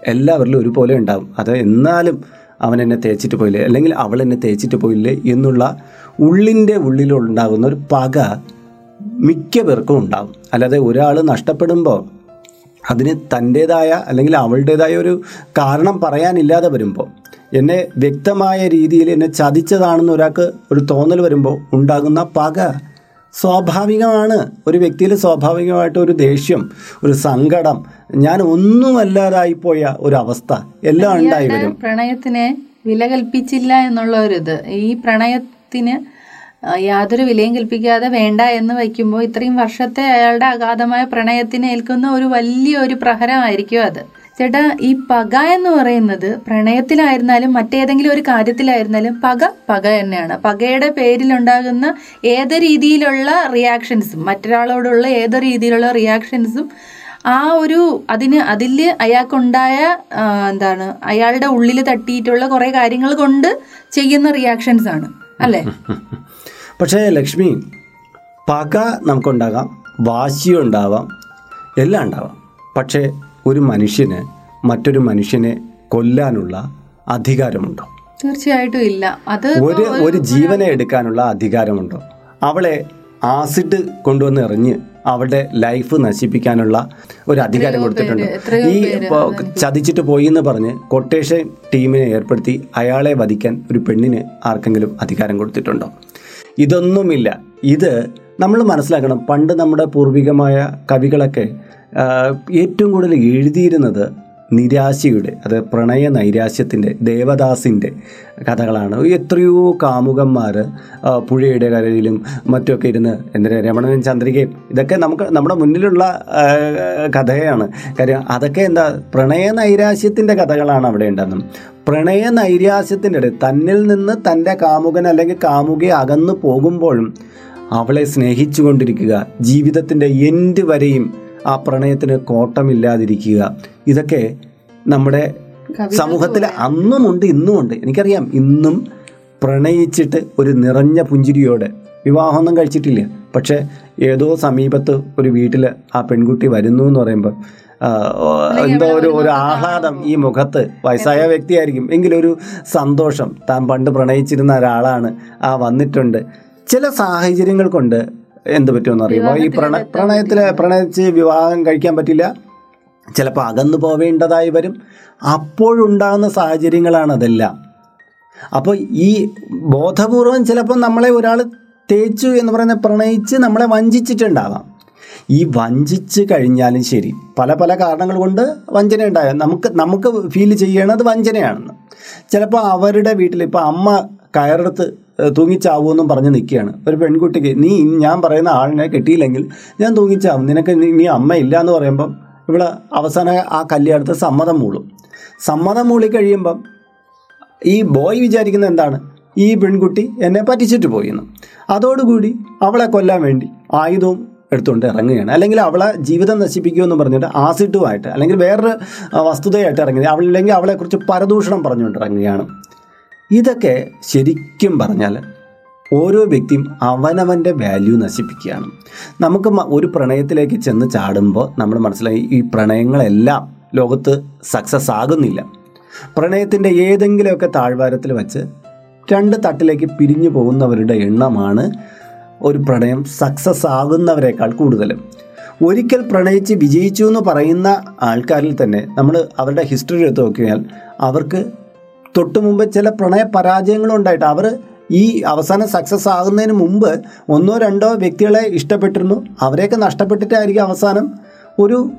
എല്ലാവരിലും ഒരുപോലെ ഉണ്ടാകും അത് എന്നാലും അവൻ എന്നെ തേച്ചിട്ട് പോയില്ലേ അല്ലെങ്കിൽ അവൾ എന്നെ തേച്ചിട്ട് പോയില്ലേ എന്നുള്ള ഉള്ളിന്റെ ഉള്ളിലുണ്ടാകുന്ന ഒരു പക മിക്ക പേർക്കും ഉണ്ടാകും. അല്ലാതെ ഒരാൾ നഷ്ടപ്പെടുമ്പോൾ അതിന് തന്റേതായ അല്ലെങ്കിൽ അവളുടേതായ ഒരു കാരണം പറയാനില്ലാതെ വരുമ്പോൾ എന്നെ വ്യക്തമായ രീതിയിൽ എന്നെ ചതിച്ചതാണെന്ന് ഒരാൾക്ക് ഒരു തോന്നൽ വരുമ്പോൾ ഉണ്ടാകുന്ന പക സ്വാഭാവികമാണ്. ഒരു വ്യക്തിയിൽ സ്വാഭാവികമായിട്ട് ഒരു ദേഷ്യം ഒരു സങ്കടം ഞാൻ ഒന്നുമല്ലാതായിപ്പോയ ഒരു അവസ്ഥ എല്ലാം ഉണ്ടായി വരും. പ്രണയത്തിനെ വില കൽപ്പിച്ചില്ല എന്നുള്ള ഒരു ഇത് ഈ പ്രണയത്തിന് ആ, യാതൊരു വിലയും കൽപ്പിക്കാതെ വേണ്ട എന്ന് വയ്ക്കുമ്പോൾ ഇത്രയും വർഷത്തെ അയാളുടെ അഗാധമായ പ്രണയത്തിന് ഏൽക്കുന്ന ഒരു വലിയൊരു പ്രഹരമായിരിക്കും അത്. ചേട്ടാ ഈ പക എന്ന് പറയുന്നത് പ്രണയത്തിലായിരുന്നാലും മറ്റേതെങ്കിലും ഒരു കാര്യത്തിലായിരുന്നാലും പക പക തന്നെയാണ്. പകയുടെ പേരിലുണ്ടാകുന്ന ഏത് രീതിയിലുള്ള റിയാക്ഷൻസും മറ്റൊരാളോടുള്ള ഏത് രീതിയിലുള്ള റിയാക്ഷൻസും ആ ഒരു അതിന് അതിൽ അയാൾക്കുണ്ടായ എന്താണ് അയാളുടെ ഉള്ളിൽ തട്ടിയിട്ടുള്ള കുറേ കാര്യങ്ങൾ കൊണ്ട് ചെയ്യുന്ന റിയാക്ഷൻസ് ആണ് അല്ലേ? പക്ഷേ ലക്ഷ്മി പക നമുക്കുണ്ടാകാം വാശിയുണ്ടാവാം എല്ലാം ഉണ്ടാവാം. പക്ഷേ ഒരു മനുഷ്യന് മറ്റൊരു മനുഷ്യനെ കൊല്ലാനുള്ള അധികാരമുണ്ടോ? തീർച്ചയായിട്ടും ഇല്ല. അത് ഒരു ഒരു ജീവനെ എടുക്കാനുള്ള അധികാരമുണ്ടോ? അവളെ ആസിഡ് കൊണ്ടുവന്ന് എറിഞ്ഞ് അവളുടെ ലൈഫ് നശിപ്പിക്കാനുള്ള ഒരു അധികാരം കൊടുത്തിട്ടുണ്ട്. ഈ ചതിച്ചിട്ട് പോയി എന്ന് പറഞ്ഞ് കൊട്ടേഷൻ ടീമിനെ ഏർപ്പെടുത്തി അയാളെ വധിക്കാൻ ഒരു പെണ്ണിന് ആർക്കെങ്കിലും അധികാരം കൊടുത്തിട്ടുണ്ടോ? ഇതൊന്നുമില്ല. ഇത് നമ്മൾ മനസ്സിലാക്കണം. പണ്ട് നമ്മുടെ പൂർവികമായ കവികളൊക്കെ ഏറ്റവും കൂടുതൽ എഴുതിയിരുന്നത് നിരാശയുടെ അത് പ്രണയ നൈരാശ്യത്തിന്റെ ദേവദാസിന്റെ കഥകളാണ്. എത്രയോ കാമുകന്മാർ പുഴയുടെ കരയിലും മറ്റുമൊക്കെ ഇരുന്ന് എന്തിനാ രമണനും ചന്ദ്രികയും ഇതൊക്കെ നമുക്ക് നമ്മുടെ മുന്നിലുള്ള കഥയാണ്. കാര്യം അതൊക്കെ എന്താ പ്രണയ നൈരാശ്യത്തിന്റെ കഥകളാണ് അവിടെ ഉണ്ടെന്നും പ്രണയ നൈരാശ്യത്തിന്റെ ഇടയിൽ തന്നിൽ നിന്ന് തന്റെ കാമുകൻ അല്ലെങ്കിൽ കാമുകയെ അകന്നു പോകുമ്പോഴും അവളെ സ്നേഹിച്ചുകൊണ്ടിരിക്കുക ജീവിതത്തിന്റെ എൻഡ് വരെയും ആ പ്രണയത്തിന് കോട്ടമില്ലാതിരിക്കുക. ഇതൊക്കെ നമ്മുടെ സമൂഹത്തിൽ അന്നുമുണ്ട് ഇന്നുമുണ്ട്. എനിക്കറിയാം ഇന്നും പ്രണയിച്ചിട്ട് ഒരു നിറഞ്ഞ പുഞ്ചിരിയോടെ. വിവാഹമൊന്നും കഴിച്ചിട്ടില്ല. പക്ഷേ ഏതോ സമീപത്ത് ഒരു വീട്ടിൽ ആ പെൺകുട്ടി വരുന്നു എന്ന് പറയുമ്പോൾ എന്തോ ഒരു ഒരു ആഹ്ലാദം ഈ മുഖത്ത് വയസ്സായ വ്യക്തിയായിരിക്കും. എങ്കിലും ഒരു സന്തോഷം. താൻ പണ്ട് പ്രണയിച്ചിരുന്ന ഒരാളാണ് ആ വന്നിട്ടുണ്ട്. ചില സാഹചര്യങ്ങൾ കൊണ്ട് എന്ത് പറ്റുമെന്ന് അറിയുമോ ഈ പ്രണ പ്രണയത്തിൽ പ്രണയിച്ച് വിവാഹം കഴിക്കാൻ പറ്റില്ല. ചിലപ്പോൾ അകന്നു പോവേണ്ടതായി വരും. അപ്പോഴുണ്ടാകുന്ന സാഹചര്യങ്ങളാണ് അതെല്ലാം. അപ്പോൾ ഈ ബോധപൂർവം ചിലപ്പോൾ നമ്മളെ ഒരാൾ തേച്ചു എന്ന് പറയുന്ന പ്രണയിച്ച് നമ്മളെ വഞ്ചിച്ചിട്ടുണ്ടാകാം ഈ വഞ്ചിച്ച് കഴിഞ്ഞാലും ശരി. പല പല കാരണങ്ങൾ കൊണ്ട് വഞ്ചന ഉണ്ടായ നമുക്ക് നമുക്ക് ഫീൽ ചെയ്യണത് വഞ്ചനയാണെന്ന്. ചിലപ്പോൾ അവരുടെ വീട്ടിൽ ഇപ്പോൾ അമ്മ കയറെടുത്ത് തൂങ്ങിച്ചാവുമെന്നും പറഞ്ഞ് നിൽക്കുകയാണ്. ഒരു പെൺകുട്ടിക്ക് നീ ഞാൻ പറയുന്ന ആളിനെ കിട്ടിയില്ലെങ്കിൽ ഞാൻ തൂങ്ങിച്ചാവും. നിനക്ക് നീ- ഇല്ല എന്ന് പറയുമ്പം ഇവിടെ അവസാന ആ കല്യാണത്തെ സമ്മതം മൂളും. സമ്മതം മൂളി കഴിയുമ്പം ഈ ബോയ് വിചാരിക്കുന്നത് എന്താണ്? ഈ പെൺകുട്ടി എന്നെ പറ്റിച്ചിട്ട് പോയി എന്ന് അതോടുകൂടി അവളെ കൊല്ലാൻ വേണ്ടി ആയുധവും എടുത്തുകൊണ്ട് ഇറങ്ങുകയാണ്. അല്ലെങ്കിൽ അവളെ ജീവിതം നശിപ്പിക്കുമെന്ന് പറഞ്ഞിട്ട് ആസിഡുമായിട്ട് അല്ലെങ്കിൽ വേറൊരു വസ്തുതയായിട്ട് ഇറങ്ങി. അവളില്ലെങ്കിൽ അവളെക്കുറിച്ച് പരദൂഷണം പറഞ്ഞുകൊണ്ട് ഇറങ്ങുകയാണ്. ഇതൊക്കെ ശരിക്കും പറഞ്ഞാൽ ഓരോ വ്യക്തിയും അവനവന്റെ വാല്യൂ നശിപ്പിക്കുകയാണ്. നമുക്ക് ഒരു പ്രണയത്തിലേക്ക് ചെന്ന് ചാടുമ്പോൾ നമ്മൾ മനസ്സിലായി ഈ പ്രണയങ്ങളെല്ലാം ലോകത്ത് സക്സസ് ആകുന്നില്ല. പ്രണയത്തിന്റെ ഏതെങ്കിലുമൊക്കെ താഴ്വാരത്തിൽ വച്ച് രണ്ട് തട്ടിലേക്ക് പിരിഞ്ഞു പോകുന്നവരുടെ എണ്ണമാണ് ഒരു പ്രണയം സക്സസ് ആകുന്നവരെക്കാൾ കൂടുതലും ഒരിക്കൽ പ്രണയിച്ച് വിജയിച്ചു എന്ന് പറയുന്ന ആൾക്കാരിൽ തന്നെ നമ്മൾ അവരുടെ ഹിസ്റ്ററി എടുത്ത് നോക്കിയാൽ അവർക്ക് തൊട്ട് മുമ്പ് ചില പ്രണയ പരാജയങ്ങളും ഉണ്ടായിട്ട് അവർ ഈ അവസാനം സക്സസ് ആകുന്നതിന് മുമ്പ് ഒന്നോ രണ്ടോ വ്യക്തികളെ ഇഷ്ടപ്പെട്ടിരുന്നു. അവരെയൊക്കെ നഷ്ടപ്പെട്ടിട്ടായിരിക്കും അവസാനം ഒരു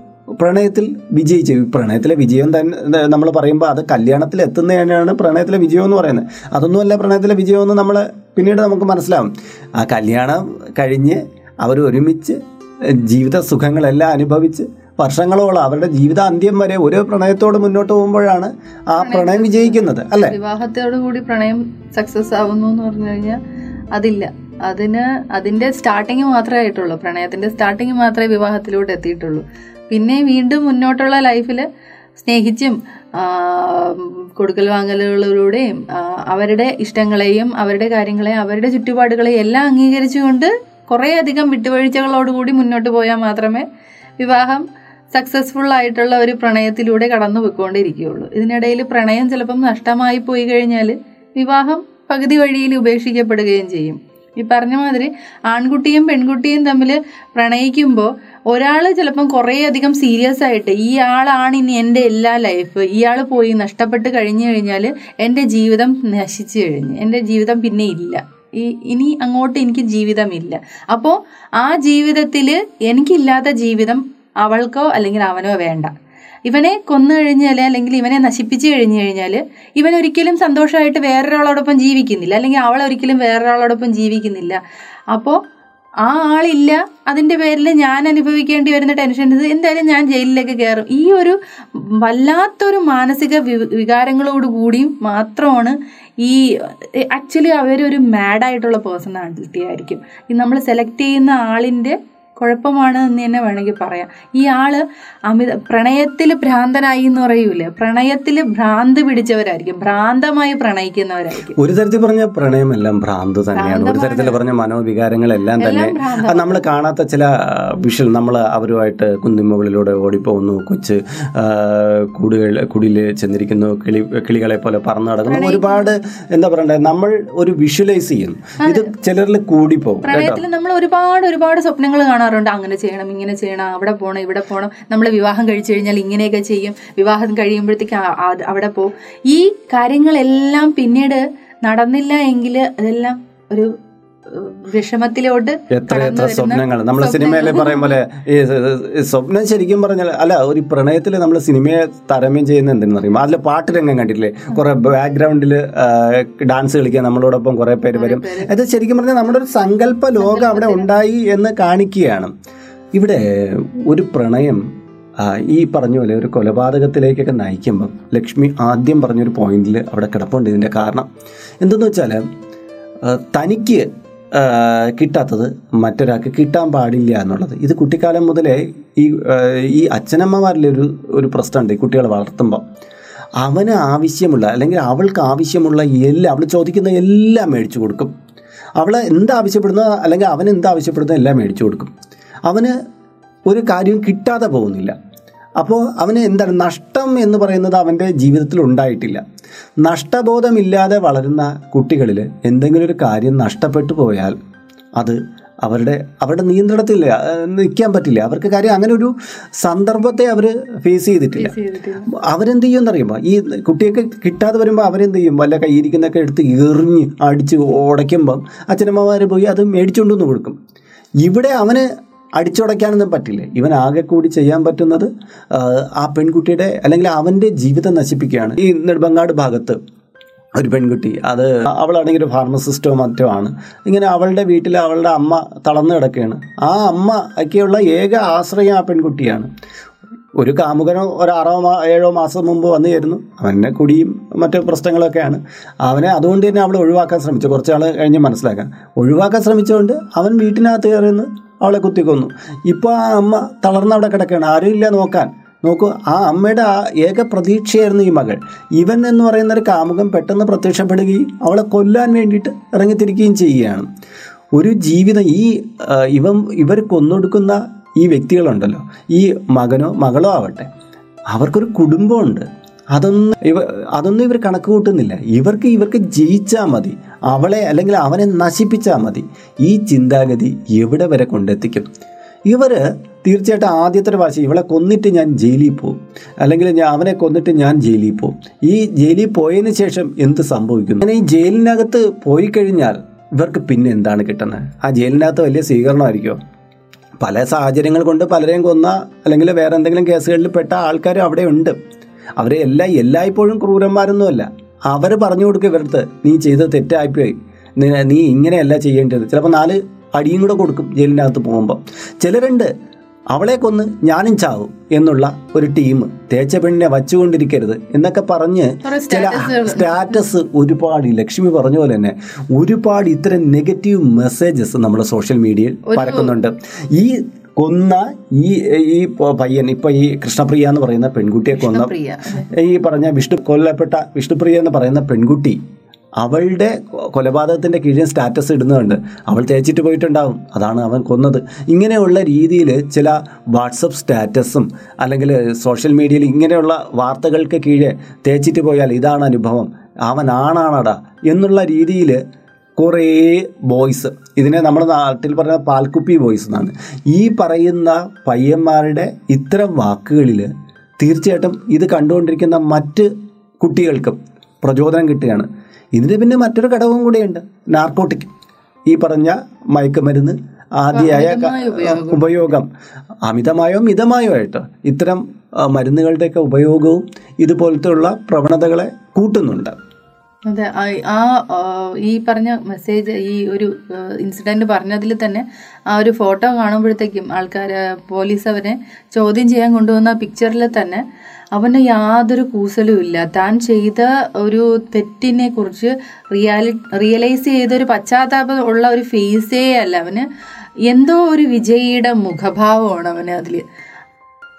പ്രണയത്തിൽ വിജയിച്ചു പ്രണയത്തിലെ വിജയം തന്നെ നമ്മൾ പറയുമ്പോൾ അത് കല്യാണത്തിൽ എത്തുന്നതിനാണ് പ്രണയത്തിലെ വിജയം എന്ന് പറയുന്നത്. അതൊന്നുമല്ല പ്രണയത്തിലെ വിജയം എന്ന് നമ്മൾ പിന്നീട് നമുക്ക് മനസ്സിലാവും. ആ കല്യാണം കഴിഞ്ഞ് അവർ ഒരുമിച്ച് ജീവിത സുഖങ്ങളെല്ലാം അനുഭവിച്ച് വർഷങ്ങളോളം അവരുടെ ജീവിതാന്ത്യം വരെ ഒരു പ്രണയത്തോട് മുന്നോട്ട് പോകുമ്പോഴാണ് ആ പ്രണയം വിജയിക്കുന്നത് അല്ലെ? വിവാഹത്തോടു കൂടി പ്രണയം സക്സസ് ആവുന്നു എന്ന് പറഞ്ഞു കഴിഞ്ഞാൽ അതില്ല. അതിന് അതിന്റെ സ്റ്റാർട്ടിങ് മാത്രമേ ആയിട്ടുള്ളൂ പ്രണയത്തിന്റെ സ്റ്റാർട്ടിങ് മാത്രമേ വിവാഹത്തിലൂടെ എത്തിയിട്ടുള്ളൂ. പിന്നെ വീണ്ടും മുന്നോട്ടുള്ള ലൈഫിൽ സ്നേഹിച്ചും കൊടുക്കൽ വാങ്ങലുകളിലൂടെയും അവരുടെ ഇഷ്ടങ്ങളെയും അവരുടെ കാര്യങ്ങളെയും അവരുടെ ചുറ്റുപാടുകളെയും എല്ലാം അംഗീകരിച്ചുകൊണ്ട് കുറേയധികം വിട്ടുവീഴ്ചകളോടുകൂടി മുന്നോട്ട് പോയാൽ മാത്രമേ വിവാഹം സക്സസ്ഫുൾ ആയിട്ടുള്ള ഒരു പ്രണയത്തിലൂടെ കടന്നു പോയിക്കൊണ്ടിരിക്കുകയുള്ളൂ. ഇതിനിടയിൽ പ്രണയം ചിലപ്പം നഷ്ടമായി പോയി കഴിഞ്ഞാൽ വിവാഹം പകുതി വഴിയിൽ ഉപേക്ഷിക്കപ്പെടുകയും ചെയ്യും. ഈ പറഞ്ഞ മാതിരി ആൺകുട്ടിയും പെൺകുട്ടിയും തമ്മിൽ പ്രണയിക്കുമ്പോൾ ഒരാൾ ചിലപ്പം കുറേയധികം സീരിയസ് ആയിട്ട് ഇയാളാണ് ഇനി എന്റെ എല്ലാ ലൈഫ് ഇയാൾ പോയി നഷ്ടപ്പെട്ട് കഴിഞ്ഞു കഴിഞ്ഞാൽ എന്റെ ജീവിതം നശിച്ചു കഴിഞ്ഞു. എന്റെ ജീവിതം പിന്നെ ഇല്ല. ഈ ഇനി അങ്ങോട്ട് എനിക്ക് ജീവിതമില്ല. അപ്പോൾ ആ ജീവിതത്തിൽ എനിക്കില്ലാത്ത ജീവിതം അവൾക്കോ അല്ലെങ്കിൽ അവനോ വേണ്ട. ഇവനെ കൊന്നു കഴിഞ്ഞാൽ അല്ലെങ്കിൽ ഇവനെ നശിപ്പിച്ചു കഴിഞ്ഞു കഴിഞ്ഞാൽ ഇവൻ ഒരിക്കലും സന്തോഷമായിട്ട് വേറൊരാളോടൊപ്പം ജീവിക്കുന്നില്ല. അല്ലെങ്കിൽ അവൾ ഒരിക്കലും വേറൊരാളോടൊപ്പം ജീവിക്കുന്നില്ല. അപ്പോൾ ആ ആളില്ല. അതിന്റെ പേരിൽ ഞാൻ അനുഭവിക്കേണ്ടി വരുന്ന ടെൻഷൻ ഇത് എന്തായാലും ഞാൻ ജയിലിലേക്ക് കയറും. ഈ ഒരു വല്ലാത്തൊരു മാനസിക വികാരങ്ങളോട് കൂടിയും മാത്രമാണ് ഈ ആക്ച്വലി അവരൊരു മാഡായിട്ടുള്ള പേഴ്സണാലിറ്റി ആയിരിക്കും. ഈ നമ്മൾ സെലക്ട് ചെയ്യുന്ന ആളിന്റെ കുഴപ്പമാണ് എന്ന് തന്നെ വേണമെങ്കിൽ പറയാം. ഈ ആൾ അമിത പ്രണയത്തിൽ ഭ്രാന്തനായി എന്ന് പറയൂലേ? പ്രണയത്തിൽ ഭ്രാന്ത് പിടിച്ചവരായിരിക്കും. ഭ്രാന്തമായി പ്രണയിക്കുന്നവരായിരിക്കും. ഒരു തരത്തിൽ പറഞ്ഞ പ്രണയമെല്ലാം ഭ്രാന്ത് തന്നെയാണ്. ഒരു തരത്തിൽ പറഞ്ഞ മനോവികാരങ്ങളെല്ലാം തന്നെ. നമ്മൾ കാണാത്ത ചില വിഷൽ നമ്മൾ അവരുമായിട്ട് കുന്നിമുകളിലൂടെ ഓടിപ്പോകുന്നു കൊച്ച് കൂടുകൾ കുടിയിൽ ചെന്നിരിക്കുന്നു കിളി കിളികളെ പോലെ പറന്നു നടക്കുന്നു. ഒരുപാട് എന്താ പറയണ്ടേ? നമ്മൾ ഒരു വിഷ്വലൈസ് ചെയ്യുന്നു ഇത് ചിലരിൽ കൂടിപ്പോകും. നമ്മൾ ഒരുപാട് ഒരുപാട് സ്വപ്നങ്ങൾ കാണാറുണ്ട് അങ്ങനെ ചെയ്യണം ഇങ്ങനെ ചെയ്യണം അവിടെ പോകണം ഇവിടെ പോകണം നമ്മൾ വിവാഹം കഴിച്ചു കഴിഞ്ഞാൽ ഇങ്ങനെയൊക്കെ ചെയ്യും. വിവാഹം കഴിയുമ്പോഴത്തേക്ക് അവിടെ പോകും ഈ കാര്യങ്ങളെല്ലാം പിന്നീട് നടന്നില്ല എങ്കിൽ അതെല്ലാം ഒരു വിഷമത്തിലോട്ട് എത്ര എത്ര സ്വപ്നങ്ങൾ. നമ്മൾ സിനിമയിലെ പറയും പോലെ ഈ സ്വപ്നം ശരിക്കും പറഞ്ഞാൽ അല്ല ഒരു പ്രണയത്തിൽ നമ്മൾ സിനിമയെ തരമ്യം ചെയ്യുന്ന എന്തെന്ന് അറിയുമ്പോൾ അതിൽ പാട്ട് രംഗം കണ്ടിട്ടില്ലേ കുറെ ബാക്ക്ഗ്രൗണ്ടിൽ ഡാൻസ് കളിക്കാൻ നമ്മളോടൊപ്പം കുറെ പേര് വരും. അത് ശരിക്കും പറഞ്ഞാൽ നമ്മുടെ ഒരു സങ്കല്പ ലോകം അവിടെ ഉണ്ടായി എന്ന് കാണിക്കുകയാണ്. ഇവിടെ ഒരു പ്രണയം ഈ പറഞ്ഞ പോലെ ഒരു കൊലപാതകത്തിലേക്കൊക്കെ നയിക്കുമ്പം ലക്ഷ്മി ആദ്യം പറഞ്ഞൊരു പോയിന്റിൽ അവിടെ കിടപ്പുണ്ട് ഇതിന്റെ കാരണം. എന്തെന്ന് വെച്ചാൽ തനിക്ക് കിട്ടാത്തത് മറ്റൊരാൾക്ക് കിട്ടാൻ പാടില്ല എന്നുള്ളത്. ഇത് കുട്ടിക്കാലം മുതലേ ഈ ഈ അച്ഛനമ്മമാരിലെ ഒരു ഒരു പ്രശ്നമുണ്ട് ഈ കുട്ടികളെ വളർത്തുമ്പോൾ അവന് ആവശ്യമുള്ള അല്ലെങ്കിൽ അവൾക്ക് ആവശ്യമുള്ള എല്ലാം അവൾ ചോദിക്കുന്ന എല്ലാം മേടിച്ചു കൊടുക്കും. അവൾ എന്താവശ്യപ്പെടുന്ന അല്ലെങ്കിൽ അവൻ എന്താവശ്യപ്പെടുന്ന എല്ലാം മേടിച്ചു കൊടുക്കും. അവന് ഒരു കാര്യവും കിട്ടാതെ പോകുന്നില്ല. അപ്പോൾ അവന് എന്താണ് നഷ്ടം എന്ന് പറയുന്നത് അവന്റെ ജീവിതത്തിൽ ഉണ്ടായിട്ടില്ല. നഷ്ടബോധമില്ലാതെ വളരുന്ന കുട്ടികളിൽ എന്തെങ്കിലും ഒരു കാര്യം നഷ്ടപ്പെട്ടു പോയാൽ അത് അവരുടെ അവരുടെ നിയന്ത്രണത്തിൽ നിൽക്കാൻ പറ്റില്ല. അവർക്ക് കാര്യം അങ്ങനെ ഒരു സന്ദർഭത്തെ അവർ ഫേസ് ചെയ്തിട്ടില്ല. അവരെന്ത് അവരെന്ത് ചെയ്യുമെന്നറിയുമ്പോൾ ഈ കുട്ടിയൊക്കെ കിട്ടാതെ വരുമ്പോൾ അവരെന്ത് ചെയ്യും? വല്ല കയ്യിരിക്കുന്നൊക്കെ എടുത്ത് എറിഞ്ഞ് അടിച്ച് ഉടയ്ക്കുമ്പം അച്ഛനമ്മമാർ പോയി അത് മേടിച്ചുകൊണ്ടുവന്ന് കൊടുക്കും. ഇവിടെ അവന് അടിച്ചുടയ്ക്കാനൊന്നും പറ്റില്ല. ഇവൻ ആകെ കൂടി ചെയ്യാൻ പറ്റുന്നത് ആ, പെൺകുട്ടിയുടെ അല്ലെങ്കിൽ അവന്റെ ജീവിതം നശിപ്പിക്കുകയാണ്. ഈ നെടുമ്പങ്ങാട് ഭാഗത്ത് ഒരു പെൺകുട്ടി അത് അവളാണെങ്കിൽ ഒരു ഫാർമസിസ്റ്റോ മറ്റോ ആണ്. ഇങ്ങനെ അവളുടെ വീട്ടിൽ അവളുടെ അമ്മ തളർന്നു കിടക്കുകയാണ്. ആ അമ്മ ഒക്കെയുള്ള ഏക ആശ്രയം ആ പെൺകുട്ടിയാണ്. ഒരു കാമുകനോ ഒരു ആറോ മാ ഏഴോ മാസം മുമ്പ് വന്നു ചേരുന്നു അവന്റെ കുടിയും മറ്റ് പ്രശ്നങ്ങളൊക്കെയാണ്. അവനെ അതുകൊണ്ട് തന്നെ അവൾ ഒഴിവാക്കാൻ ശ്രമിച്ചു. കുറച്ച് നാൾ കഴിഞ്ഞ് മനസ്സിലാക്കാൻ ഒഴിവാക്കാൻ ശ്രമിച്ചുകൊണ്ട് അവൻ വീട്ടിനകത്ത് കയറുന്നു അവളെ കുത്തിക്കൊന്നു ഇപ്പോൾ ആ അമ്മ തളർന്ന് അവിടെ കിടക്കുകയാണ്. ആരുമില്ല നോക്കാൻ. നോക്കൂ ആ അമ്മയുടെ ആ ഏക പ്രതീക്ഷയായിരുന്നു ഈ മകൾ. ഇവൻ എന്ന് പറയുന്ന ഒരു കാമുകൻ പെട്ടെന്ന് പ്രത്യക്ഷപ്പെടുകയും അവളെ കൊല്ലാൻ വേണ്ടിയിട്ട് ഇറങ്ങിത്തിരിക്കുകയും ചെയ്യുകയാണ്. ഒരു ജീവിതം ഈ ഇവൻ ഇവർ കൊന്നൊടുക്കുന്ന ഈ വ്യക്തികളുണ്ടല്ലോ. ഈ മകനോ മകളോ ആവട്ടെ. അവർക്കൊരു കുടുംബമുണ്ട്. അതൊന്നും ഇവ അതൊന്നും ഇവർ കണക്ക് കൂട്ടുന്നില്ല. ഇവർക്ക് ഇവർക്ക് ജയിച്ചാൽ മതി. അവളെ അല്ലെങ്കിൽ അവനെ നശിപ്പിച്ചാൽ മതി. ഈ ചിന്താഗതി എവിടെ വരെ കൊണ്ടെത്തിക്കും? ഇവർ തീർച്ചയായിട്ടും ആദ്യത്തെ വാശി ഇവളെ കൊന്നിട്ട് ഞാൻ ജയിലിൽ പോകും അല്ലെങ്കിൽ ഞാൻ അവനെ കൊന്നിട്ട് ഞാൻ ജയിലിൽ പോകും ഈ ജയിലിൽ പോയതിന് ശേഷം എന്ത് സംഭവിക്കുന്നു? അങ്ങനെ ഈ ജയിലിനകത്ത് പോയി കഴിഞ്ഞാൽ ഇവർക്ക് പിന്നെ എന്താണ് കിട്ടുന്നത്? ആ ജയിലിനകത്ത് വലിയ സ്വീകരണമായിരിക്കുമോ പല സാഹചര്യങ്ങൾ കൊണ്ട് പലരെയും കൊന്ന അല്ലെങ്കിൽ വേറെ എന്തെങ്കിലും കേസുകളിൽ പെട്ട ആൾക്കാരും അവിടെ ഉണ്ട്. അവരെ എല്ലാ എല്ലായ്പ്പോഴും ക്രൂരന്മാരൊന്നുമല്ല. അവർ പറഞ്ഞു കൊടുക്കുക ഇവരടുത്ത് നീ ചെയ്തത് തെറ്റായിപ്പോയി. നീ- നീ ഇങ്ങനെയല്ല ചെയ്യേണ്ടത്. ചിലപ്പോൾ നാല് അടിയും കൂടെ കൊടുക്കും ജയിലിന്റെ അകത്ത് പോകുമ്പോൾ ചിലരുണ്ട് അവളെ കൊന്ന് ഞാനും ചാവും എന്നുള്ള ഒരു ടീം തേച്ച പെണ്ണിനെ വച്ചുകൊണ്ടിരിക്കരുത് എന്നൊക്കെ പറഞ്ഞ് ചില സ്റ്റാറ്റസ് ഒരുപാട് ലക്ഷ്മി പറഞ്ഞ പോലെ തന്നെ ഒരുപാട് ഇത്തരം നെഗറ്റീവ് മെസ്സേജസ് നമ്മുടെ സോഷ്യൽ മീഡിയയിൽ പരക്കുന്നുണ്ട്. ഈ കൊന്ന ഈ ഈ പയ്യൻ ഇപ്പൊ ഈ കൃഷ്ണപ്രിയ എന്ന് പറയുന്ന പെൺകുട്ടിയെ കൊന്ന ഈ പറഞ്ഞ വിഷ്ണു കൊല്ലപ്പെട്ട വിഷ്ണുപ്രിയ എന്ന് പറയുന്ന പെൺകുട്ടി അവളുടെ കൊലപാതകത്തിന്റെ കീഴിൽ സ്റ്റാറ്റസ് ഇടുന്നുണ്ട്. അവൾ തേച്ചിട്ട് പോയിട്ടുണ്ടാവും. അതാണ് അവൻ കൊന്നത്. ഇങ്ങനെയുള്ള രീതിയിൽ ചില വാട്സപ്പ് സ്റ്റാറ്റസും അല്ലെങ്കിൽ സോഷ്യൽ മീഡിയയിൽ ഇങ്ങനെയുള്ള വാർത്തകൾക്ക് കീഴെ തേച്ചിട്ട് പോയാൽ ഇതാണ് അനുഭവം. അവൻ ആണാണടാ എന്നുള്ള രീതിയിൽ കുറേ ബോയ്സ്. ഇതിനെ നമ്മുടെ നാട്ടിൽ പറഞ്ഞ പാൽക്കുപ്പി ബോയ്സ് എന്നാണ്. ഈ പറയുന്ന പയ്യന്മാരുടെ ഇത്തരം വാക്കുകളിൽ തീർച്ചയായിട്ടും ഇത് കണ്ടുകൊണ്ടിരിക്കുന്ന മറ്റ് കുട്ടികൾക്കും പ്രചോദനം കിട്ടുകയാണ്. ഇതിന് പിന്നെ മറ്റൊരു ഘടകവും കൂടെയുണ്ട്. നാർക്കോട്ടിക്. ഈ പറഞ്ഞ മയക്കുമരുന്ന് ആദ്യമായ ഉപയോഗം. അമിതമായോ മിതമായോ ആയിട്ട് ഇത്തരം മരുന്നുകളുടെയൊക്കെ ഉപയോഗവും ഇതുപോലത്തെയുള്ള പ്രവണതകളെ കൂട്ടുന്നുണ്ട്. അതെ ആ- ഈ പറഞ്ഞ മെസ്സേജ് ഈ ഒരു ഇൻസിഡന്റ് പറഞ്ഞതിൽ തന്നെ ആ ഒരു ഫോട്ടോ കാണുമ്പോഴത്തേക്കും ആൾക്കാർ പോലീസ് അവനെ ചോദ്യം ചെയ്യാൻ കൊണ്ടുവന്ന പിക്ചറിൽ തന്നെ അവന് യാതൊരു കൂസലും ഇല്ല. താൻ ചെയ്ത ഒരു തെറ്റിനെ കുറിച്ച് റിയാലി റിയലൈസ് ചെയ്ത ഒരു പശ്ചാത്താപം ഉള്ള ഒരു ഫേസേ അല്ല അവന്. എന്തോ ഒരു വിജയിയുടെ മുഖഭാവമാണ് അവന് അതിൽ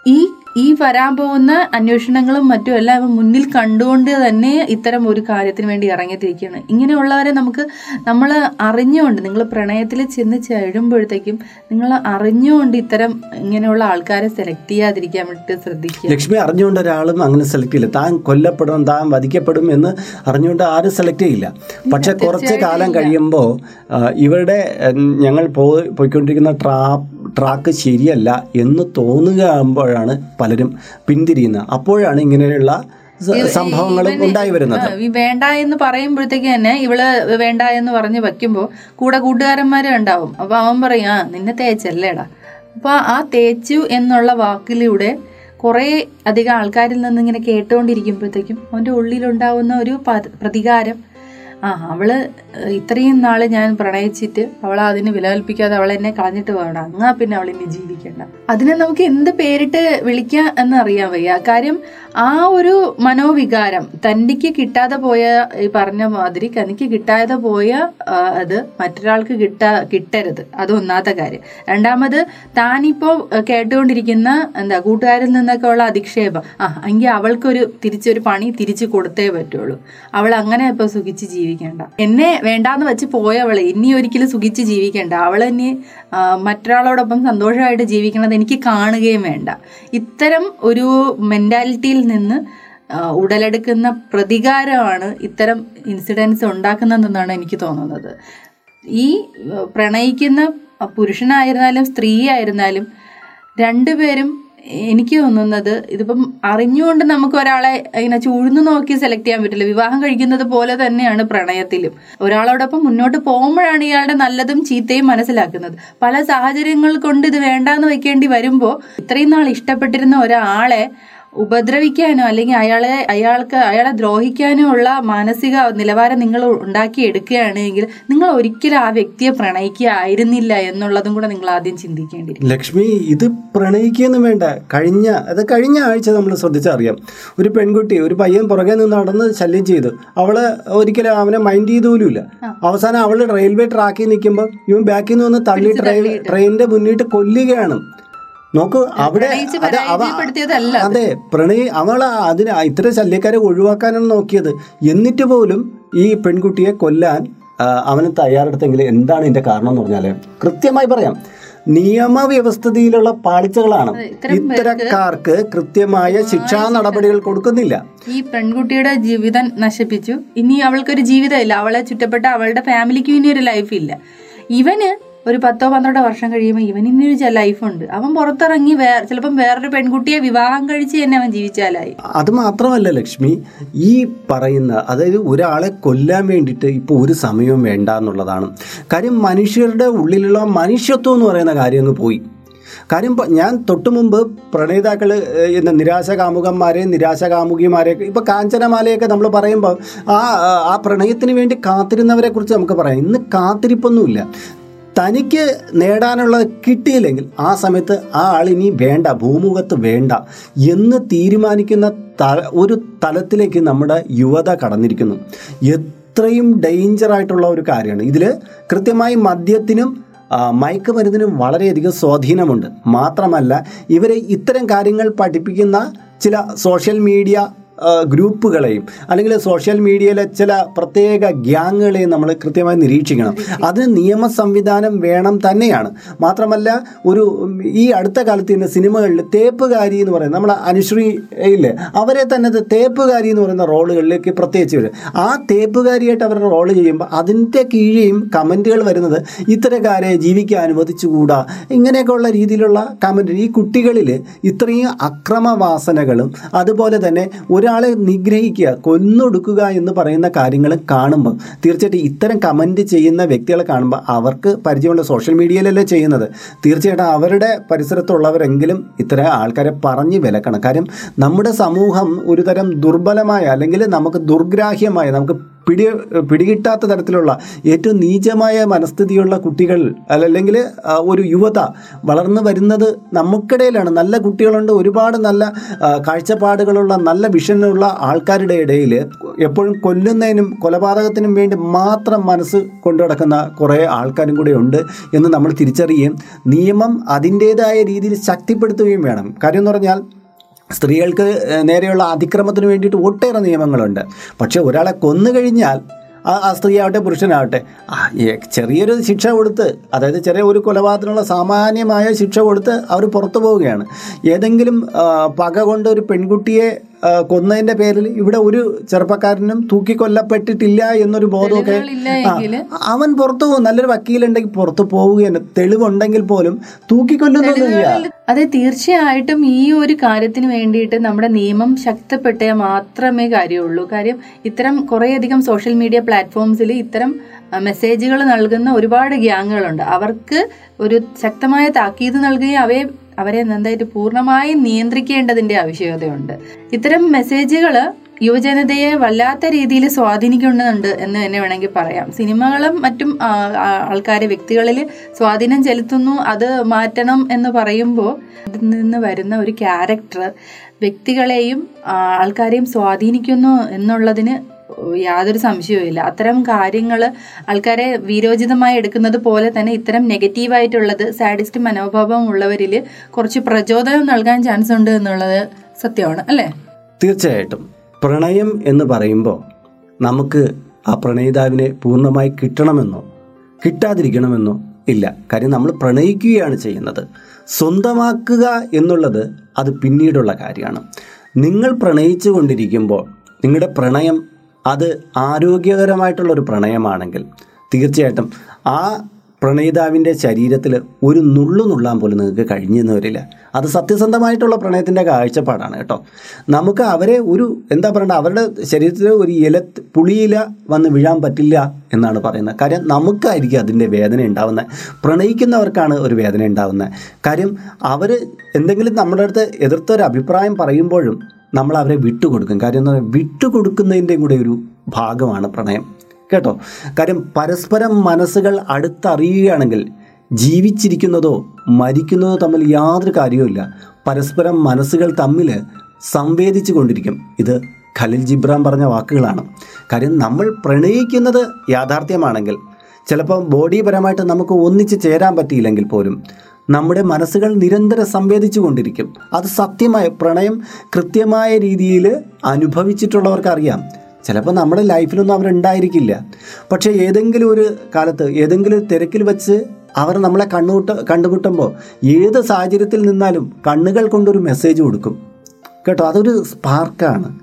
ഈ ഈ വരാൻ പോകുന്ന അന്വേഷണങ്ങളും മറ്റും എല്ലാം ഇവ മുന്നിൽ കണ്ടുകൊണ്ട് തന്നെ ഇത്തരം ഒരു കാര്യത്തിന് വേണ്ടി ഇറങ്ങിത്തിരിക്കുകയാണ്. ഇങ്ങനെയുള്ളവരെ നമുക്ക് നമ്മൾ അറിഞ്ഞുകൊണ്ട് നിങ്ങൾ പ്രണയത്തിൽ ചെന്ന് ചേരുമ്പോഴത്തേക്കും നിങ്ങൾ അറിഞ്ഞുകൊണ്ട് ഇത്തരം ഇങ്ങനെയുള്ള ആൾക്കാരെ സെലക്ട് ചെയ്യാതിരിക്കാൻ വേണ്ടിയിട്ട് ശ്രദ്ധിക്കുക. ലക്ഷ്മി അറിഞ്ഞുകൊണ്ട് ഒരാളും അങ്ങനെ സെലക്ട് ചെയ്യില്ല. താൻ കൊല്ലപ്പെടും താൻ വധിക്കപ്പെടും എന്ന് അറിഞ്ഞുകൊണ്ട് ആരും സെലക്ട് ചെയ്യില്ല. പക്ഷെ കുറച്ച് കാലം കഴിയുമ്പോൾ ഇവരുടെ ഞങ്ങൾ പോയിക്കൊണ്ടിരിക്കുന്ന ട്രാ ട്രാക്ക് ശരിയല്ല എന്ന് തോന്നുകയാകുമ്പോഴാണ് പലരും പിന്തിരിയുന്നത് അപ്പോഴാണ് ഇങ്ങനെയുള്ള സംഭവങ്ങളും ഉണ്ടായി വരുന്നത്. വേണ്ട എന്ന് പറയുമ്പോഴത്തേക്ക് തന്നെ ഇവൾ വേണ്ട എന്ന് പറഞ്ഞ് വെക്കുമ്പോൾ കൂടെ കൂട്ടുകാരന്മാരും ഉണ്ടാവും. അപ്പൊ അവൻ പറയും ആ നിന്നെ തേച്ചല്ലേടാ. അപ്പൊ ആ തേച്ചു എന്നുള്ള വാക്കിലൂടെ കുറേ അധികം ആൾക്കാരിൽ നിന്ന് ഇങ്ങനെ കേട്ടുകൊണ്ടിരിക്കുമ്പോഴത്തേക്കും അവന്റെ ഉള്ളിലുണ്ടാവുന്ന ഒരു പ്രതികാരം ആ അവൾ ഇത്രയും നാൾ ഞാൻ പ്രണയിച്ചിട്ട് അവൾ അതിന് വിലകൽപ്പിക്കാതെ അവൾ എന്നെ കളഞ്ഞിട്ട് പോകണം അങ്ങാ പിന്നെ അവൾ ഇനി ജീവിക്കണ്ട. അതിനെ നമുക്ക് എന്ത് പേരിട്ട് വിളിക്കാം എന്ന് അറിയാൻ വയ്യ. കാര്യം ആ ഒരു മനോവികാരം തനിക്ക് കിട്ടാതെ പോയ ഈ പറഞ്ഞ മാതിരി തനിക്ക് കിട്ടാതെ പോയ അത് മറ്റൊരാൾക്ക് കിട്ടാ കിട്ടരുത്. അത് കാര്യം. രണ്ടാമത് താനിപ്പോ കേട്ടുകൊണ്ടിരിക്കുന്ന എന്താ കൂട്ടുകാരിൽ നിന്നൊക്കെ ഉള്ള അധിക്ഷേപം. ആ എങ്കിൽ അവൾക്കൊരു തിരിച്ചൊരു പണി തിരിച്ചു കൊടുത്തേ പറ്റുള്ളൂ. അവൾ അങ്ങനെ ഇപ്പൊ സുഖിച്ച് ജീവിക്കേണ്ട. എന്നെ വേണ്ടാന്ന് വെച്ച് പോയവളെ ഇനി ഒരിക്കലും സുഖിച്ച് ജീവിക്കേണ്ട. അവൾ ഇനി മറ്റൊരാളോടൊപ്പം സന്തോഷമായിട്ട് ജീവിക്കണത് എനിക്ക് കാണുകയും വേണ്ട. ഇത്തരം ഒരു മെന്റാലിറ്റിയിൽ നിന്ന് ഉടലെടുക്കുന്ന പ്രതികാരമാണ് ഇത്തരം ഇൻസിഡൻസ് ഉണ്ടാക്കുന്നതെന്നാണ് എനിക്ക് തോന്നുന്നത്. ഈ പ്രണയിക്കുന്ന പുരുഷനായിരുന്നാലും സ്ത്രീ ആയിരുന്നാലും രണ്ടുപേരും എനിക്ക് തോന്നുന്നത് ഇതിപ്പം അറിഞ്ഞുകൊണ്ട് നമുക്ക് ഒരാളെ ഇങ്ങനെ ചൂഴ്ന്നു നോക്കി സെലക്ട് ചെയ്യാൻ പറ്റില്ല. വിവാഹം കഴിക്കുന്നത് പോലെ തന്നെയാണ് പ്രണയത്തിലും. ഒരാളോടൊപ്പം മുന്നോട്ട് പോകുമ്പോഴാണ് ഇയാളുടെ നല്ലതും ചീത്തയും മനസ്സിലാക്കുന്നത്. പല സാഹചര്യങ്ങൾ കൊണ്ട് ഇത് വേണ്ടാന്ന് വെക്കേണ്ടി വരുമ്പോൾ ഇത്രയും നാൾ ഇഷ്ടപ്പെട്ടിരുന്ന ഒരാളെ ഉപദ്രവിക്കാനോ അല്ലെങ്കിൽ അയാളെ അയാൾക്ക് അയാളെ ദ്രോഹിക്കാനോ ഉള്ള മാനസിക നിലവാരം നിങ്ങൾ ഉണ്ടാക്കിയെടുക്കുകയാണെങ്കിൽ നിങ്ങൾ ഒരിക്കലും ആ വ്യക്തിയെ പ്രണയിക്കുക ആയിരുന്നില്ല എന്നുള്ളതും കൂടെ നിങ്ങൾ ആദ്യം ചിന്തിക്കേണ്ടി ലക്ഷ്മി ഇത് പ്രണയിക്കുകയൊന്നും വേണ്ട. കഴിഞ്ഞ അത് കഴിഞ്ഞ ആഴ്ച നമ്മൾ ശ്രദ്ധിച്ചറിയാം ഒരു പെൺകുട്ടി ഒരു പയ്യൻ പുറകെ നിന്ന് നടന്ന് ശല്യം ചെയ്തു. അവൾ ഒരിക്കലും അവനെ മൈൻഡ് ചെയ്ത് പോലുമില്ല അവസാനം അവൾ റെയിൽവേ ട്രാക്കിൽ നിൽക്കുമ്പോൾ ഇവൻ ബാക്കിൽ നിന്ന് വന്ന് തള്ളി ട്രെയിൻ ട്രെയിനിന്റെ മുന്നിട്ട് കൊല്ലുകയാണ്. നോക്കൂ അവിടെ അത് പ്രണയി അവൾ അതിന് ഇത്ര ശല്യക്കാരെ ഒഴിവാക്കാനാണ് നോക്കിയത്. എന്നിട്ട് പോലും ഈ പെൺകുട്ടിയെ കൊല്ലാൻ അവന് തയ്യാറെടുത്തെങ്കിൽ എന്താണ് ഇതിന്റെ കാരണം എന്ന് പറഞ്ഞാൽ കൃത്യമായി പറയാം. നിയമവ്യവസ്ഥിതിയിലുള്ള പാളിച്ചകളാണ്. ഇത്തരം ഇത്തരക്കാർക്ക് കൃത്യമായ ശിക്ഷാ നടപടികൾ കൊടുക്കുന്നില്ല. ഈ പെൺകുട്ടിയുടെ ജീവിതം നശിപ്പിച്ചു. ഇനി അവൾക്കൊരു ജീവിതമില്ല. അവളെ ചുറ്റപ്പെട്ട അവളുടെ ഫാമിലിക്ക് ഇനി ഒരു ലൈഫ് ഇല്ല. ഇവന് ഒരു പത്തോ പന്ത്രണ്ടോ വർഷം കഴിയുമ്പോൾ ഇവൻ ഇനിയൊരു ലൈഫുണ്ട്. അവൻ പുറത്തിറങ്ങി വേ ചിലപ്പം വേറൊരു പെൺകുട്ടിയെ വിവാഹം കഴിച്ച് തന്നെ അവൻ ജീവിച്ചാലായി. അത് മാത്രമല്ല ലക്ഷ്മി ഈ പറയുന്ന അതായത് ഒരാളെ കൊല്ലാൻ വേണ്ടിയിട്ട് ഇപ്പോൾ ഒരു സമയവും വേണ്ട എന്നുള്ളതാണ്. കാര്യം മനുഷ്യരുടെ ഉള്ളിലുള്ള മനുഷ്യത്വം എന്ന് പറയുന്ന കാര്യം അങ്ങ് പോയി. കാര്യം ഞാൻ തൊട്ടു മുമ്പ് പ്രണയിതാക്കൾ എന്ന നിരാശ കാമുകന്മാരെയും നിരാശ കാമുകിമാരെയൊക്കെ ഇപ്പോൾ കാഞ്ചനമാലയൊക്കെ നമ്മൾ പറയുമ്പോൾ ആ ആ പ്രണയത്തിന് വേണ്ടി കാത്തിരുന്നവരെ കുറിച്ച് നമുക്ക് പറയാം. ഇന്ന് കാത്തിരിപ്പൊന്നുമില്ല. തനിക്ക് നേടാനുള്ളത് കിട്ടിയില്ലെങ്കിൽ ആ സമയത്ത് ആ ആളിനി വേണ്ട ഭൂമുഖത്ത് വേണ്ട എന്ന് തീരുമാനിക്കുന്ന ഒരു തലത്തിലേക്ക് നമ്മുടെ യുവത കടന്നിരിക്കുന്നു. എത്രയും ഡേഞ്ചർ ആയിട്ടുള്ള ഒരു കാര്യമാണ്. ഇതിൽ കൃത്യമായി മദ്യത്തിനും മയക്കുമരുന്നിനും വളരെയധികം സ്വാധീനമുണ്ട്. മാത്രമല്ല ഇവരെ ഇത്തരം കാര്യങ്ങൾ പഠിപ്പിക്കുന്ന ചില സോഷ്യൽ മീഡിയ ഗ്രൂപ്പുകളെയും അല്ലെങ്കിൽ സോഷ്യൽ മീഡിയയിലെ ചില പ്രത്യേക ഗ്യാങ്ങുകളെയും നമ്മൾ കൃത്യമായി നിരീക്ഷിക്കണം. അതിന് നിയമ സംവിധാനം വേണം തന്നെയാണ്. മാത്രമല്ല ഒരു ഈ അടുത്ത കാലത്ത് തന്നെ സിനിമകളിൽ തേപ്പുകാരി എന്ന് പറയുന്നത് നമ്മുടെ അനുശ്രീ ഇല്ലേ അവരെ തന്നെ തേപ്പുകാരി എന്ന് പറയുന്ന റോളുകളിലേക്ക് പ്രത്യേകിച്ച് വരും. ആ തേപ്പുകാരിയായിട്ട് അവരുടെ റോൾ ചെയ്യുമ്പോൾ അതിന്റെ കീഴെയും കമന്റുകൾ വരുന്നത് ഇത്തരക്കാരെ ജീവിക്കാൻ അനുവദിച്ചുകൂടാ. ഇങ്ങനെയൊക്കെയുള്ള രീതിയിലുള്ള കമന്റ് ഈ കുട്ടികളിൽ ഇത്രയും അക്രമവാസനകളും അതുപോലെ തന്നെ ഒരാളെ നിഗ്രഹിക്കുക കൊന്നൊടുക്കുക എന്ന് പറയുന്ന കാര്യങ്ങൾ കാണുമ്പോൾ തീർച്ചയായിട്ടും ഇത്തരം കമന്റ് ചെയ്യുന്ന വ്യക്തികളെ കാണുമ്പോൾ അവർക്ക് പരിചയമുള്ള സോഷ്യൽ മീഡിയയിലല്ലേ ചെയ്യുന്നത്. തീർച്ചയായിട്ടും അവരുടെ പരിസരത്തുള്ളവരെങ്കിലും ഇത്തരം ആൾക്കാരെ പറഞ്ഞ് വിലക്കണം. കാര്യം നമ്മുടെ സമൂഹം ഒരുതരം ദുർബലമായ അല്ലെങ്കിൽ നമുക്ക് ദുർഗ്രാഹ്യമായ നമുക്ക് പിടി പിടികിട്ടാത്ത തരത്തിലുള്ള ഏറ്റവും നീചമായ മനസ്ഥിതിയുള്ള കുട്ടികൾ അല്ലെങ്കിൽ ഒരു യുവത വളർന്നു വരുന്നത് നമുക്കിടയിലാണ്. നല്ല കുട്ടികളുണ്ട് ഒരുപാട് നല്ല കാഴ്ചപ്പാടുകളുള്ള നല്ല വിഷനുള്ള ആൾക്കാരുടെ ഇടയിൽ എപ്പോഴും കൊല്ലുന്നതിനും കൊലപാതകത്തിനും വേണ്ടി മാത്രം മനസ്സ് കൊണ്ടു നടക്കുന്ന കുറേ ആൾക്കാരും കൂടെ ഉണ്ട് എന്ന് നമ്മൾ തിരിച്ചറിയുകയും നിയമം അതിന്റേതായ രീതിയിൽ ശക്തിപ്പെടുത്തുകയും വേണം. കാര്യം എന്ന് പറഞ്ഞാൽ സ്ത്രീകൾക്ക് നേരെയുള്ള അതിക്രമത്തിന് വേണ്ടിയിട്ട് ഒട്ടേറെ നിയമങ്ങളുണ്ട്. പക്ഷേ ഒരാളെ കൊന്നു കഴിഞ്ഞാൽ ആ സ്ത്രീയാവട്ടെ പുരുഷനാവട്ടെ ചെറിയൊരു ശിക്ഷ കൊടുത്ത് അതായത് ചെറിയ ഒരു കൊലപാതകത്തിനുള്ള സാമാന്യമായ ശിക്ഷ കൊടുത്ത് അവർ പുറത്തു പോവുകയാണ്. ഏതെങ്കിലും പക കൊണ്ട് ഒരു പെൺകുട്ടിയെ ആ, കൊന്നതിന്റെ പേരിൽ ഇവിടെ ഒരു ചെറുപ്പക്കാരനും തൂക്കിക്കൊല്ലപ്പെട്ടിട്ടില്ല എന്നൊരു ബോധമൊക്കെ അവൻ പുറത്തു പോകും. നല്ലൊരു വക്കീലുണ്ടെങ്കിൽ പുറത്തു പോവുകയാണ്. തെളിവുണ്ടെങ്കിൽ പോലും തൂക്കിക്കൊല്ലുന്നില്ല അതെ തീർച്ചയായിട്ടും ഈ ഒരു കാര്യത്തിന് വേണ്ടിയിട്ട് നമ്മുടെ നിയമം ശക്തപ്പെട്ടേ മാത്രമേ കാര്യമുള്ളൂ. കാര്യം ഇത്തരം കുറേയധികം സോഷ്യൽ മീഡിയ പ്ലാറ്റ്ഫോംസിൽ ഇത്തരം മെസ്സേജുകൾ നൽകുന്ന ഒരുപാട് ഗ്യാങ്ങുകളുണ്ട്. അവർക്ക് ഒരു ശക്തമായ താക്കീത് നൽകുകയും അവയെ അവരെ എന്തായിട്ട് പൂർണമായും നിയന്ത്രിക്കേണ്ടതിന്റെ ആവശ്യകതയുണ്ട്. ഇത്തരം മെസ്സേജുകൾ യുവജനതയെ വല്ലാത്ത രീതിയിൽ സ്വാധീനിക്കുന്നുണ്ട് എന്ന് തന്നെ വേണമെങ്കിൽ പറയാം. സിനിമകളും മറ്റും ആൾക്കാരെ വ്യക്തികളിൽ സ്വാധീനം ചെലുത്തുന്നു അത് മാറ്റണം എന്ന് പറയുമ്പോൾ അതിൽ നിന്ന് വരുന്ന ഒരു ക്യാരക്ടർ വ്യക്തികളെയും ആൾക്കാരെയും സ്വാധീനിക്കുന്നു എന്നുള്ളതിന് യാതൊരു സംശയവുമില്ല. അത്തരം കാര്യങ്ങൾ ആൾക്കാരെ വീരോചിതമായി എടുക്കുന്നത് പോലെ തന്നെ ഇത്തരം നെഗറ്റീവായിട്ടുള്ളത് സാഡിസ്റ്റ് മനോഭാവം ഉള്ളവരിൽ കുറച്ച് പ്രചോദനം നൽകാൻ ചാൻസ് ഉണ്ട് എന്നുള്ളത് സത്യമാണ് അല്ലേ? തീർച്ചയായിട്ടും. പ്രണയം എന്ന് പറയുമ്പോൾ നമുക്ക് ആ പ്രണയിതാവിനെ പൂർണമായി കിട്ടണമെന്നോ കിട്ടാതിരിക്കണമെന്നോ ഇല്ല. കാര്യം നമ്മൾ പ്രണയിക്കുകയാണ് ചെയ്യുന്നത്. സ്വന്തമാക്കുക എന്നുള്ളത് അത് പിന്നീടുള്ള കാര്യമാണ്. നിങ്ങൾ പ്രണയിച്ചു കൊണ്ടിരിക്കുമ്പോൾ നിങ്ങളുടെ പ്രണയം അത് ആരോഗ്യകരമായിട്ടുള്ള ഒരു പ്രണയമാണെങ്കിൽ തീർച്ചയായിട്ടും ആ പ്രണയിതാവിന്റെ ശരീരത്തിൽ ഒരു നുള്ളു നുള്ളാൻ പോലും നിങ്ങൾക്ക് കഴിഞ്ഞെന്ന് വരില്ല. അത് സത്യസന്ധമായിട്ടുള്ള പ്രണയത്തിന്റെ കാഴ്ചപ്പാടാണ് കേട്ടോ. നമുക്ക് അവരെ ഒരു എന്താ പറയണ്ട അവരുടെ ശരീരത്തിൽ ഒരു ഇല പുളിയില വന്ന് വീഴാൻ പറ്റില്ല എന്നാണ് പറയുന്നത്. കാര്യം നമുക്കായിരിക്കും അതിന്റെ വേദന ഉണ്ടാവുന്നത്. പ്രണയിക്കുന്നവർക്കാണ് ഒരു വേദന ഉണ്ടാവുന്നത്. കാര്യം അവർ എന്തെങ്കിലും നമ്മുടെ അടുത്ത് എതിർത്തൊരു അഭിപ്രായം പറയുമ്പോഴും നമ്മൾ അവരെ വിട്ടുകൊടുക്കും. കാര്യം എന്ന് പറഞ്ഞാൽ വിട്ടുകൊടുക്കുന്നതിന്റെയും കൂടെ ഒരു ഭാഗമാണ് പ്രണയം. കേട്ടോ? കാര്യം പരസ്പരം മനസ്സുകൾ അടുത്തറിയുകയാണെങ്കിൽ ജീവിച്ചിരിക്കുന്നതോ മരിക്കുന്നതോ തമ്മിൽ യാതൊരു കാര്യവുമില്ല പരസ്പരം മനസ്സുകൾ തമ്മിൽ സംവേദിച്ചു കൊണ്ടിരിക്കും. ഇത് ഖലിൽ ജിബ്രാൻ പറഞ്ഞ വാക്കുകളാണ്. കാര്യം നമ്മൾ പ്രണയിക്കുന്നത് യാഥാർത്ഥ്യമാണെങ്കിൽ ചിലപ്പോൾ ബോഡിപരമായിട്ട് നമുക്ക് ഒന്നിച്ച് ചേരാൻ പറ്റിയില്ലെങ്കിൽ പോലും നമ്മുടെ മനസ്സുകൾ നിരന്തരം സംവേദിച്ചു കൊണ്ടിരിക്കും അത് സത്യമായ പ്രണയം കൃത്യമായ രീതിയിൽ അനുഭവിച്ചിട്ടുള്ളവർക്കറിയാം. ചിലപ്പോൾ നമ്മുടെ ലൈഫിലൊന്നും അവരുണ്ടായിരിക്കില്ല. പക്ഷേ ഏതെങ്കിലും ഒരു കാലത്ത് ഏതെങ്കിലും ഒരു തിരക്കിൽ വെച്ച് അവർ നമ്മളെ കണ്ണുകൂട്ട കണ്ടുമുട്ടുമ്പോൾ ഏത് സാഹചര്യത്തിൽ നിന്നാലും കണ്ണുകൾ കൊണ്ടൊരു മെസ്സേജ് കൊടുക്കും. കേട്ടോ അതൊരു സ്പാർക്കാണ്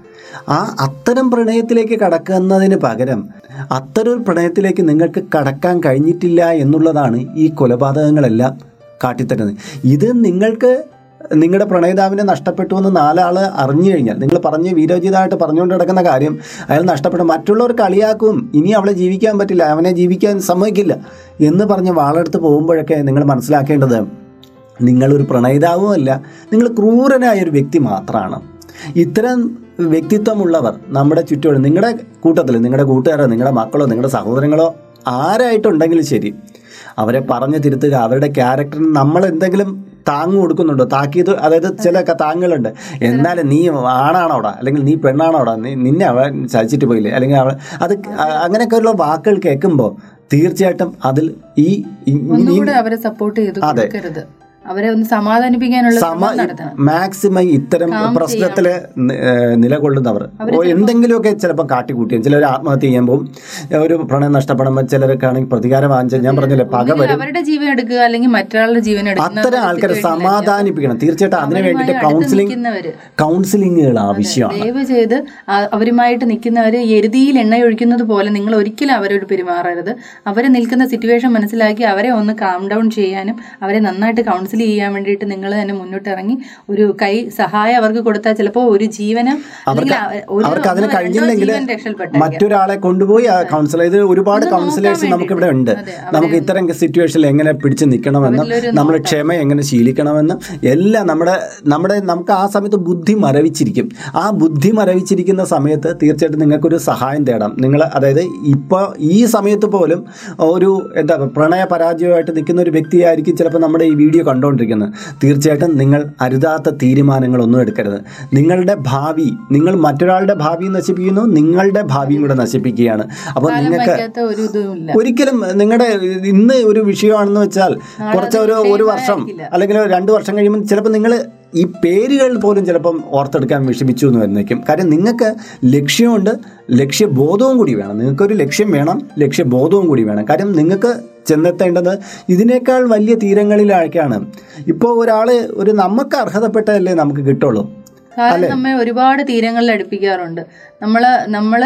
ആ അത്തരം പ്രണയത്തിലേക്ക് കടക്കുന്നതിന് പകരം അത്തരം പ്രണയത്തിലേക്ക് നിങ്ങൾക്ക് കടക്കാൻ കഴിഞ്ഞിട്ടില്ല എന്നുള്ളതാണ് ഈ കൊലപാതകങ്ങളെല്ലാം. കാട്ടിത്തരുന്നത്. ഇത് നിങ്ങൾക്ക് നിങ്ങളുടെ പ്രണയിതാവിനെ നഷ്ടപ്പെട്ടു എന്ന് നാലാൾ അറിഞ്ഞു കഴിഞ്ഞാൽ നിങ്ങൾ പറഞ്ഞ് വീരോചിതമായിട്ട് പറഞ്ഞുകൊണ്ട് കിടക്കുന്ന കാര്യം അയാൾ നഷ്ടപ്പെട്ടു മറ്റുള്ളവർ കളിയാക്കും. ഇനി അവളെ ജീവിക്കാൻ പറ്റില്ല അവനെ ജീവിക്കാൻ സമ്മതിക്കില്ല എന്ന് പറഞ്ഞ് വാളെടുത്ത് പോകുമ്പോഴൊക്കെ നിങ്ങൾ മനസ്സിലാക്കേണ്ടത് നിങ്ങളൊരു പ്രണയിതാവുമല്ല നിങ്ങൾ ക്രൂരനായ ഒരു വ്യക്തി മാത്രമാണ് ഇത്തരം വ്യക്തിത്വമുള്ളവർ നമ്മുടെ ചുറ്റുപാട് നിങ്ങളുടെ കൂട്ടത്തിൽ നിങ്ങളുടെ കൂട്ടുകാരോ നിങ്ങളുടെ മക്കളോ നിങ്ങളുടെ സഹോദരങ്ങളോ ആരായിട്ടുണ്ടെങ്കിലും ശരി അവരെ പറഞ്ഞു തിരുത്തുക അവരുടെ ക്യാരക്ടറിന് നമ്മൾ എന്തെങ്കിലും താങ്ങ് കൊടുക്കുന്നുണ്ടോ? താക്കീത് അതായത് ചില താങ്ങുകളുണ്ട് എന്നാലും നീ ആണാണോടാ അല്ലെങ്കിൽ നീ പെണ്ണാണോടാ നീ നിന്നെ അവൻ ചതിച്ചിട്ട് പോയില്ലേ? അല്ലെങ്കിൽ അവൾ അത് അങ്ങനെയൊക്കെ അങ്ങനെയൊക്കെയുള്ള വാക്കുകൾ കേൾക്കുമ്പോൾ തീർച്ചയായിട്ടും അതിൽ ഈ- അവരെ സപ്പോർട്ട് ചെയ്ത് അതെ. അവരെ ഒന്ന് സമാധാനിപ്പിക്കാനുള്ള മാക്സിമം ഇത്തരം പ്രശ്നത്തിൽ നിലകൊള്ളുന്നവർ. എന്തെങ്കിലുമൊക്കെ ചിലപ്പോൾ കാട്ടിക്കൂട്ടിയും ചിലർ ആത്മഹത്യ ചെയ്യാൻ പോകും. ഒരു പ്രണയം നഷ്ടപ്പെടുമ്പോൾ ചിലരൊക്കെ ആണെങ്കിൽ പ്രതികാരം വാങ്ങിച്ചാൽ ഞാൻ പറഞ്ഞില്ലേ പക അവരുടെ ജീവൻ എടുക്കുക അല്ലെങ്കിൽ മറ്റൊരാളുടെ ജീവൻ എടുക്കുന്ന അത്തരം ആൾക്കാരെ സമാധാനിപ്പിക്കണം. തീർച്ചയായിട്ടും അതിന് വേണ്ടിയിട്ട് കൗൺസിലിംഗ് കൗൺസിലിംഗുകൾ കൗൺസിലിങ്ങുകൾ ആവശ്യമാണ്. ദയവ് ചെയ്ത് അവരുമായിട്ട് നിൽക്കുന്നവര് എരുതിയിൽ എണ്ണ ഒഴിക്കുന്നത് പോലെ നിങ്ങൾ ഒരിക്കലും അവരോട് പെരുമാറരുത്. അവരെ നിൽക്കുന്ന സിറ്റുവേഷൻ മനസ്സിലാക്കി അവരെ ഒന്ന് കാം ഡൗൺ ചെയ്യാനും അവരെ നന്നായിട്ട് കൗൺസിൽ ചെയ്യാൻ വേണ്ടിയിട്ട് നിങ്ങൾ തന്നെ മുന്നോട്ട് ഇറങ്ങി ഒരു കൈ സഹായം അവർക്ക് കൊടുത്താൽ ചിലപ്പോൾ ഒരു ജീവനം അവർക്ക് അതിന് ഒന്നോ കഴിഞ്ഞില്ലെങ്കിൽ മറ്റൊരാളെ കൊണ്ടുപോയി കൗൺസിലർ ഇത് ഒരുപാട് കൗൺസിലേഴ്സ് നമുക്ക് ഇവിടെ ഉണ്ട്. നമുക്ക് ഇത്തരം സിറ്റുവേഷനിൽ എങ്ങനെ പിടിച്ചു നിൽക്കണമെന്നും നമ്മൾ ക്ഷമ എങ്ങനെ ശീലിക്കണമെന്നും എല്ലാം നമ്മുടെ നമ്മുടെ നമുക്ക് ആ സമയത്ത് ബുദ്ധി മരവിച്ചിരിക്കും. ആ ബുദ്ധി മരവിച്ചിരിക്കുന്ന സമയത്ത് തീർച്ചയായിട്ടും നിങ്ങൾക്കൊരു സഹായം തേടാം. നിങ്ങൾ അതായത് ഇപ്പോൾ ഈ സമയത്ത് പോലും ഒരു എന്താ പ്രണയ പരാജയമായിട്ട് നിൽക്കുന്ന ഒരു വ്യക്തിയായിരിക്കും ചിലപ്പോൾ നമ്മുടെ ഈ വീഡിയോ കണ്ടുകൊണ്ടിരിക്കുന്നത് തീർച്ചയായിട്ടും നിങ്ങൾ അരുതാത്ത തീരുമാനങ്ങളൊന്നും എടുക്കരുത്. നിങ്ങളുടെ ഭാവി നിങ്ങൾ മറ്റൊരാളുടെ ഭാവി നശിപ്പിക്കുന്നു നിങ്ങളുടെ ഭാവിയും കൂടെ നശിപ്പിക്കുകയാണ്. അപ്പോൾ നിങ്ങൾക്ക് ഒരിക്കലും നിങ്ങളുടെ ഇന്ന് ഒരു വിഷയമാണെന്ന് വെച്ചാൽ കുറച്ച് ഒരു ഒരു വർഷം അല്ലെങ്കിൽ രണ്ട് വർഷം കഴിയുമ്പോൾ ചിലപ്പോൾ നിങ്ങൾ ഈ പേരുകൾ പോലും ചിലപ്പം ഓർത്തെടുക്കാൻ വിഷമിച്ചു എന്ന് വന്നേക്കും. കാര്യം നിങ്ങൾക്ക് ലക്ഷ്യമുണ്ട് ലക്ഷ്യബോധവും കൂടി വേണം. നിങ്ങൾക്കൊരു ലക്ഷ്യം വേണം ലക്ഷ്യബോധവും കൂടി വേണം. കാര്യം നിങ്ങൾക്ക് ചെന്നെത്തേണ്ടത് ഇതിനേക്കാൾ വലിയ തീരങ്ങളിലേക്കാണ് ഇപ്പോൾ ഒരാൾ ഒരു നമുക്ക് അർഹതപ്പെട്ടതല്ലേ നമുക്ക് കിട്ടുള്ളൂ. കാരണം നമ്മെ ഒരുപാട് തീരങ്ങളിൽ അടുപ്പിക്കാറുണ്ട്. നമ്മൾ നമ്മൾ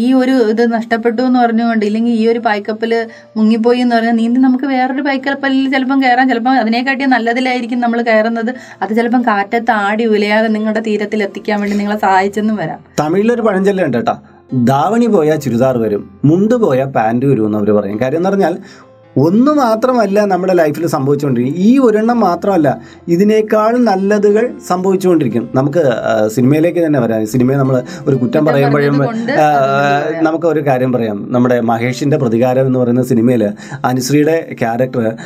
ഈ ഒരു ഇത് നഷ്ടപ്പെട്ടു എന്ന് പറഞ്ഞുകൊണ്ട് ഇല്ലെങ്കിൽ ഈ ഒരു പായ്ക്കപ്പൽ മുങ്ങിപ്പോയി എന്ന് പറഞ്ഞാൽ നീന്തി നമുക്ക് വേറൊരു പായ്ക്കപ്പലിൽ ചിലപ്പം കയറാം ചിലപ്പം അതിനെക്കാട്ടിയ നല്ലതിലായിരിക്കും നമ്മൾ കയറുന്നത്. അത് ചിലപ്പം കാറ്റത്ത് ആടി ഉലയാതെ നിങ്ങളുടെ തീരത്തിൽ എത്തിക്കാൻ വേണ്ടി നിങ്ങളെ സഹായിച്ചെന്നും വരാം. തമിഴിലൊരു പഴഞ്ചൊല്ലുണ്ട് കേട്ടോ. ദാവണി പോയാൽ ചുരിദാർ വരും മുണ്ട് പോയാൽ പാന്റ് വരും എന്ന് അവർ പറയും. കാര്യം എന്ന് പറഞ്ഞാൽ ഒന്ന് മാത്രമല്ല നമ്മുടെ ലൈഫിൽ സംഭവിച്ചുകൊണ്ടിരിക്കും ഈ ഒരെണ്ണം മാത്രമല്ല ഇതിനേക്കാൾ നല്ലതുകൾ സംഭവിച്ചുകൊണ്ടിരിക്കും. നമുക്ക് സിനിമയിലേക്ക് തന്നെ വരാം. സിനിമയെ നമ്മൾ ഒരു കുറ്റം പറയുമ്പോഴും നമുക്ക് ഒരു കാര്യം പറയാം. നമ്മുടെ മഹേഷിന്റെ പ്രതികാരം എന്ന് പറയുന്ന സിനിമയിൽ അനുശ്രീയുടെ ക്യാരക്ടർ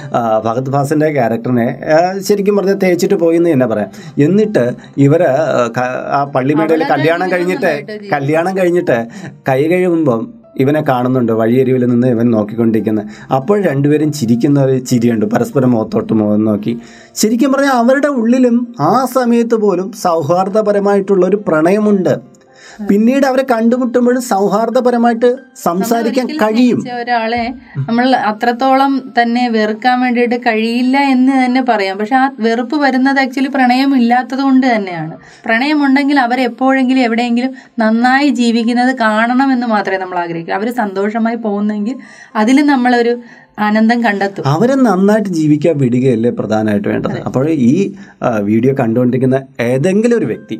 ഭഗത് ഭാസിന്റെ ക്യാരക്ടറിനെ ശരിക്കും പറഞ്ഞാൽ തേച്ചിട്ട് പോയി എന്ന് തന്നെ പറയാം. എന്നിട്ട് ഇവർ ആ പള്ളിമേടയിൽ കല്യാണം കഴിഞ്ഞിട്ട് കല്യാണം കഴിഞ്ഞിട്ട് കൈ കഴുകുമ്പം ഇവനെ കാണുന്നുണ്ട് വഴിയരിവിൽ നിന്ന് ഇവൻ നോക്കിക്കൊണ്ടിരിക്കുന്നത് അപ്പോൾ രണ്ടുപേരും ചിരിക്കുന്ന ഒരു ചിരിയുണ്ട് പരസ്പരം മുഖത്തോട്ട് മുഖം നോക്കി. ശരിക്കും പറഞ്ഞാൽ അവരുടെ ഉള്ളിലും ആ സമയത്ത് പോലും സൗഹാർദ്ദപരമായിട്ടുള്ള ഒരു പ്രണയമുണ്ട്. പിന്നീട് അവരെ കണ്ടുമുട്ടുമ്പോഴും സൗഹാർദ്ദപരമായിട്ട് സംസാരിക്കാൻ കഴിയും. ഒരാളെ നമ്മൾ അത്രത്തോളം തന്നെ വെറുക്കാൻ വേണ്ടിയിട്ട് കഴിയില്ല എന്ന് തന്നെ പറയാം. പക്ഷെ ആ വെറുപ്പ് വരുന്നത് ആക്ച്വലി പ്രണയം ഇല്ലാത്തത് കൊണ്ട് തന്നെയാണ്. പ്രണയമുണ്ടെങ്കിൽ അവരെപ്പോഴെങ്കിലും എവിടെയെങ്കിലും നന്നായി ജീവിക്കുന്നത് കാണണം എന്ന് മാത്രമേ നമ്മൾ ആഗ്രഹിക്കൂ. അവർ സന്തോഷമായി പോകുന്നെങ്കിൽ അതിൽ നമ്മളൊരു ആനന്ദം കണ്ടെത്തും. അവരെ നന്നായിട്ട് ജീവിക്കാൻ വിടുകയല്ലേ പ്രധാനമായിട്ട് വേണ്ടത്? അപ്പോൾ ഈ വീഡിയോ കണ്ടുകൊണ്ടിരിക്കുന്ന ഏതെങ്കിലും ഒരു വ്യക്തി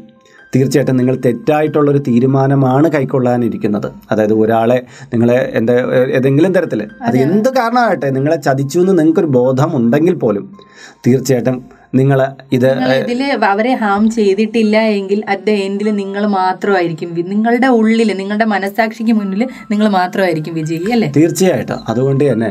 തീർച്ചയായിട്ടും നിങ്ങൾ തെറ്റായിട്ടുള്ളൊരു തീരുമാനമാണ് കൈക്കൊള്ളാനിരിക്കുന്നത്. അതായത് ഒരാളെ നിങ്ങളെ എന്താ ഏതെങ്കിലും തരത്തിൽ അത് എന്ത് കാരണമാകട്ടെ നിങ്ങളെ ചതിച്ചു എന്ന് നിങ്ങൾക്കൊരു ബോധം ഉണ്ടെങ്കിൽ പോലും തീർച്ചയായിട്ടും നിങ്ങൾ ഇത് ഇതിൽ ഇതിൽ അവരെ ഹാം ചെയ്തിട്ടില്ല എങ്കിൽ അറ്റ് ദ എൻഡിൽ നിങ്ങൾ മാത്രമായിരിക്കും നിങ്ങളുടെ ഉള്ളിൽ നിങ്ങളുടെ മനസാക്ഷിക്ക് മുന്നിൽ നിങ്ങൾ മാത്രമായിരിക്കും വിജയി അല്ലേ? തീർച്ചയായിട്ടും. അതുകൊണ്ട് തന്നെ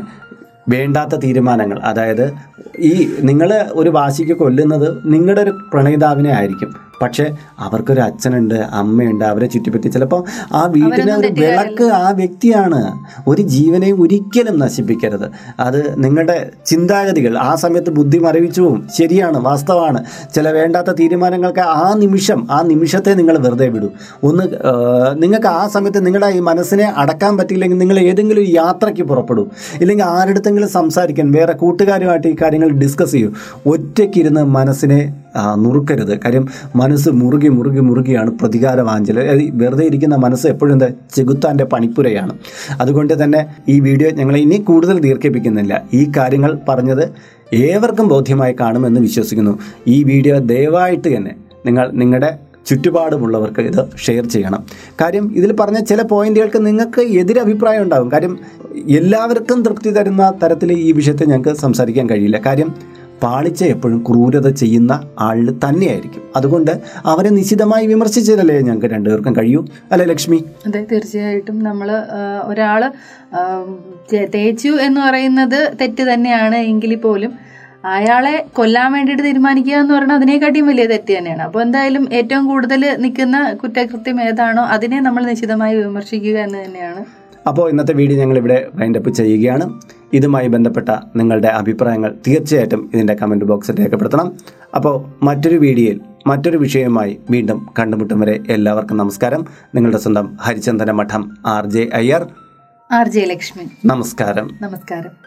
വേണ്ടാത്ത തീരുമാനങ്ങൾ. അതായത് ഈ നിങ്ങൾ ഒരു വാശിക്ക് കൊല്ലുന്നത് നിങ്ങളുടെ ഒരു പ്രണയിതാവിനെ ആയിരിക്കും. പക്ഷേ അവർക്കൊരു അച്ഛനുണ്ട് അമ്മയുണ്ട് അവരെ ചുറ്റിപ്പറ്റി ചിലപ്പോൾ ആ വീട്ടിലെ ഒരു വിളക്ക് ആ വ്യക്തിയാണ് ഒരു ജീവനെ ഒരിക്കലും നശിപ്പിക്കരുത്. അത് നിങ്ങളുടെ ചിന്താഗതികൾ ആ സമയത്ത് ബുദ്ധി മരവിച്ചു പോവും. ശരിയാണ് വാസ്തവമാണ്. ചില വേണ്ടാത്ത തീരുമാനങ്ങൾക്ക് ആ നിമിഷം ആ നിമിഷത്തെ നിങ്ങൾ വെറുതെ വിടൂ. ഒന്ന് നിങ്ങൾക്ക് ആ സമയത്ത് നിങ്ങളുടെ ഈ മനസ്സിനെ അടക്കാൻ പറ്റിയില്ലെങ്കിൽ നിങ്ങൾ ഏതെങ്കിലും ഒരു യാത്രയ്ക്ക് പുറപ്പെടൂ. ഇല്ലെങ്കിൽ ആരുടെത്തെങ്കിലും സംസാരിക്കാൻ വേറെ കൂട്ടുകാരുമായിട്ട് ഈ കാര്യങ്ങൾ ഡിസ്കസ് ചെയ്യൂ. ഒറ്റയ്ക്കിരുന്ന് മനസ്സിനെ നുറുക്കരുത്. കാര്യം മനസ്സ് മുറുകി മുറുകി മുറുകിയാണ് പ്രതികാര വാഞ്ചൽ വെറുതെ ഇരിക്കുന്ന മനസ്സ് എപ്പോഴും എന്താ? ചെകുത്താന്റെ പണിപ്പുരയാണ്. അതുകൊണ്ട് തന്നെ ഈ വീഡിയോ ഞങ്ങൾ ഇനി കൂടുതൽ ദീർഘിപ്പിക്കുന്നില്ല. ഈ കാര്യങ്ങൾ പറഞ്ഞത് ഏവർക്കും ബോധ്യമായി കാണുമെന്ന് വിശ്വസിക്കുന്നു. ഈ വീഡിയോ ദയവായിട്ട് തന്നെ നിങ്ങൾ നിങ്ങളുടെ ചുറ്റുപാടുമുള്ളവർക്ക് ഇത് ഷെയർ ചെയ്യണം. കാര്യം ഇതിൽ പറഞ്ഞ ചില പോയിന്റുകൾക്ക് നിങ്ങൾക്ക് എതിരഭിപ്രായം ഉണ്ടാകും. കാര്യം എല്ലാവർക്കും തൃപ്തി തരുന്ന തരത്തിൽ ഈ വിഷയത്തെ ഞങ്ങൾക്ക് സംസാരിക്കാൻ കഴിയില്ല. കാര്യം പാളിച്ച എപ്പോഴും ക്രൂരത ചെയ്യുന്ന ആളിൽ തന്നെയായിരിക്കും. അതുകൊണ്ട് അവരെ നിശിതമായി വിമർശിച്ചതല്ലേ ഞങ്ങൾക്ക് രണ്ടുപേർക്കും കഴിയൂ. അല്ലെ ലക്ഷ്മി? അതെ തീർച്ചയായിട്ടും നമ്മൾ ഒരാൾ തേച്ചു എന്ന് പറയുന്നത് തെറ്റ് തന്നെയാണ് എങ്കിൽ പോലും അയാളെ കൊല്ലാൻ വേണ്ടിയിട്ട് തീരുമാനിക്കുക എന്ന് പറയുന്നത് അതിനെക്കാട്ടിയും വലിയ തെറ്റ് തന്നെയാണ്. അപ്പോൾ എന്തായാലും ഏറ്റവും കൂടുതൽ നിൽക്കുന്ന കുറ്റകൃത്യം ഏതാണോ അതിനെ നമ്മൾ നിശിതമായി വിമർശിക്കുക എന്ന് തന്നെയാണ്. അപ്പോൾ ഇന്നത്തെ വീഡിയോ ഞങ്ങൾ ഇവിടെ വൈൻഡപ്പ് ചെയ്യുകയാണ്. ഇതുമായി ബന്ധപ്പെട്ട നിങ്ങളുടെ അഭിപ്രായങ്ങൾ തീർച്ചയായിട്ടും ഇതിന്റെ കമന്റ് ബോക്സിൽ രേഖപ്പെടുത്തണം. അപ്പോൾ മറ്റൊരു വീഡിയോയിൽ മറ്റൊരു വിഷയവുമായി വീണ്ടും കണ്ടുമുട്ടും വരെ എല്ലാവർക്കും നമസ്കാരം. നിങ്ങളുടെ സ്വന്തം Harichandana Madom R J Iyer. R J Lakshmi. നമസ്കാരം. നമസ്കാരം.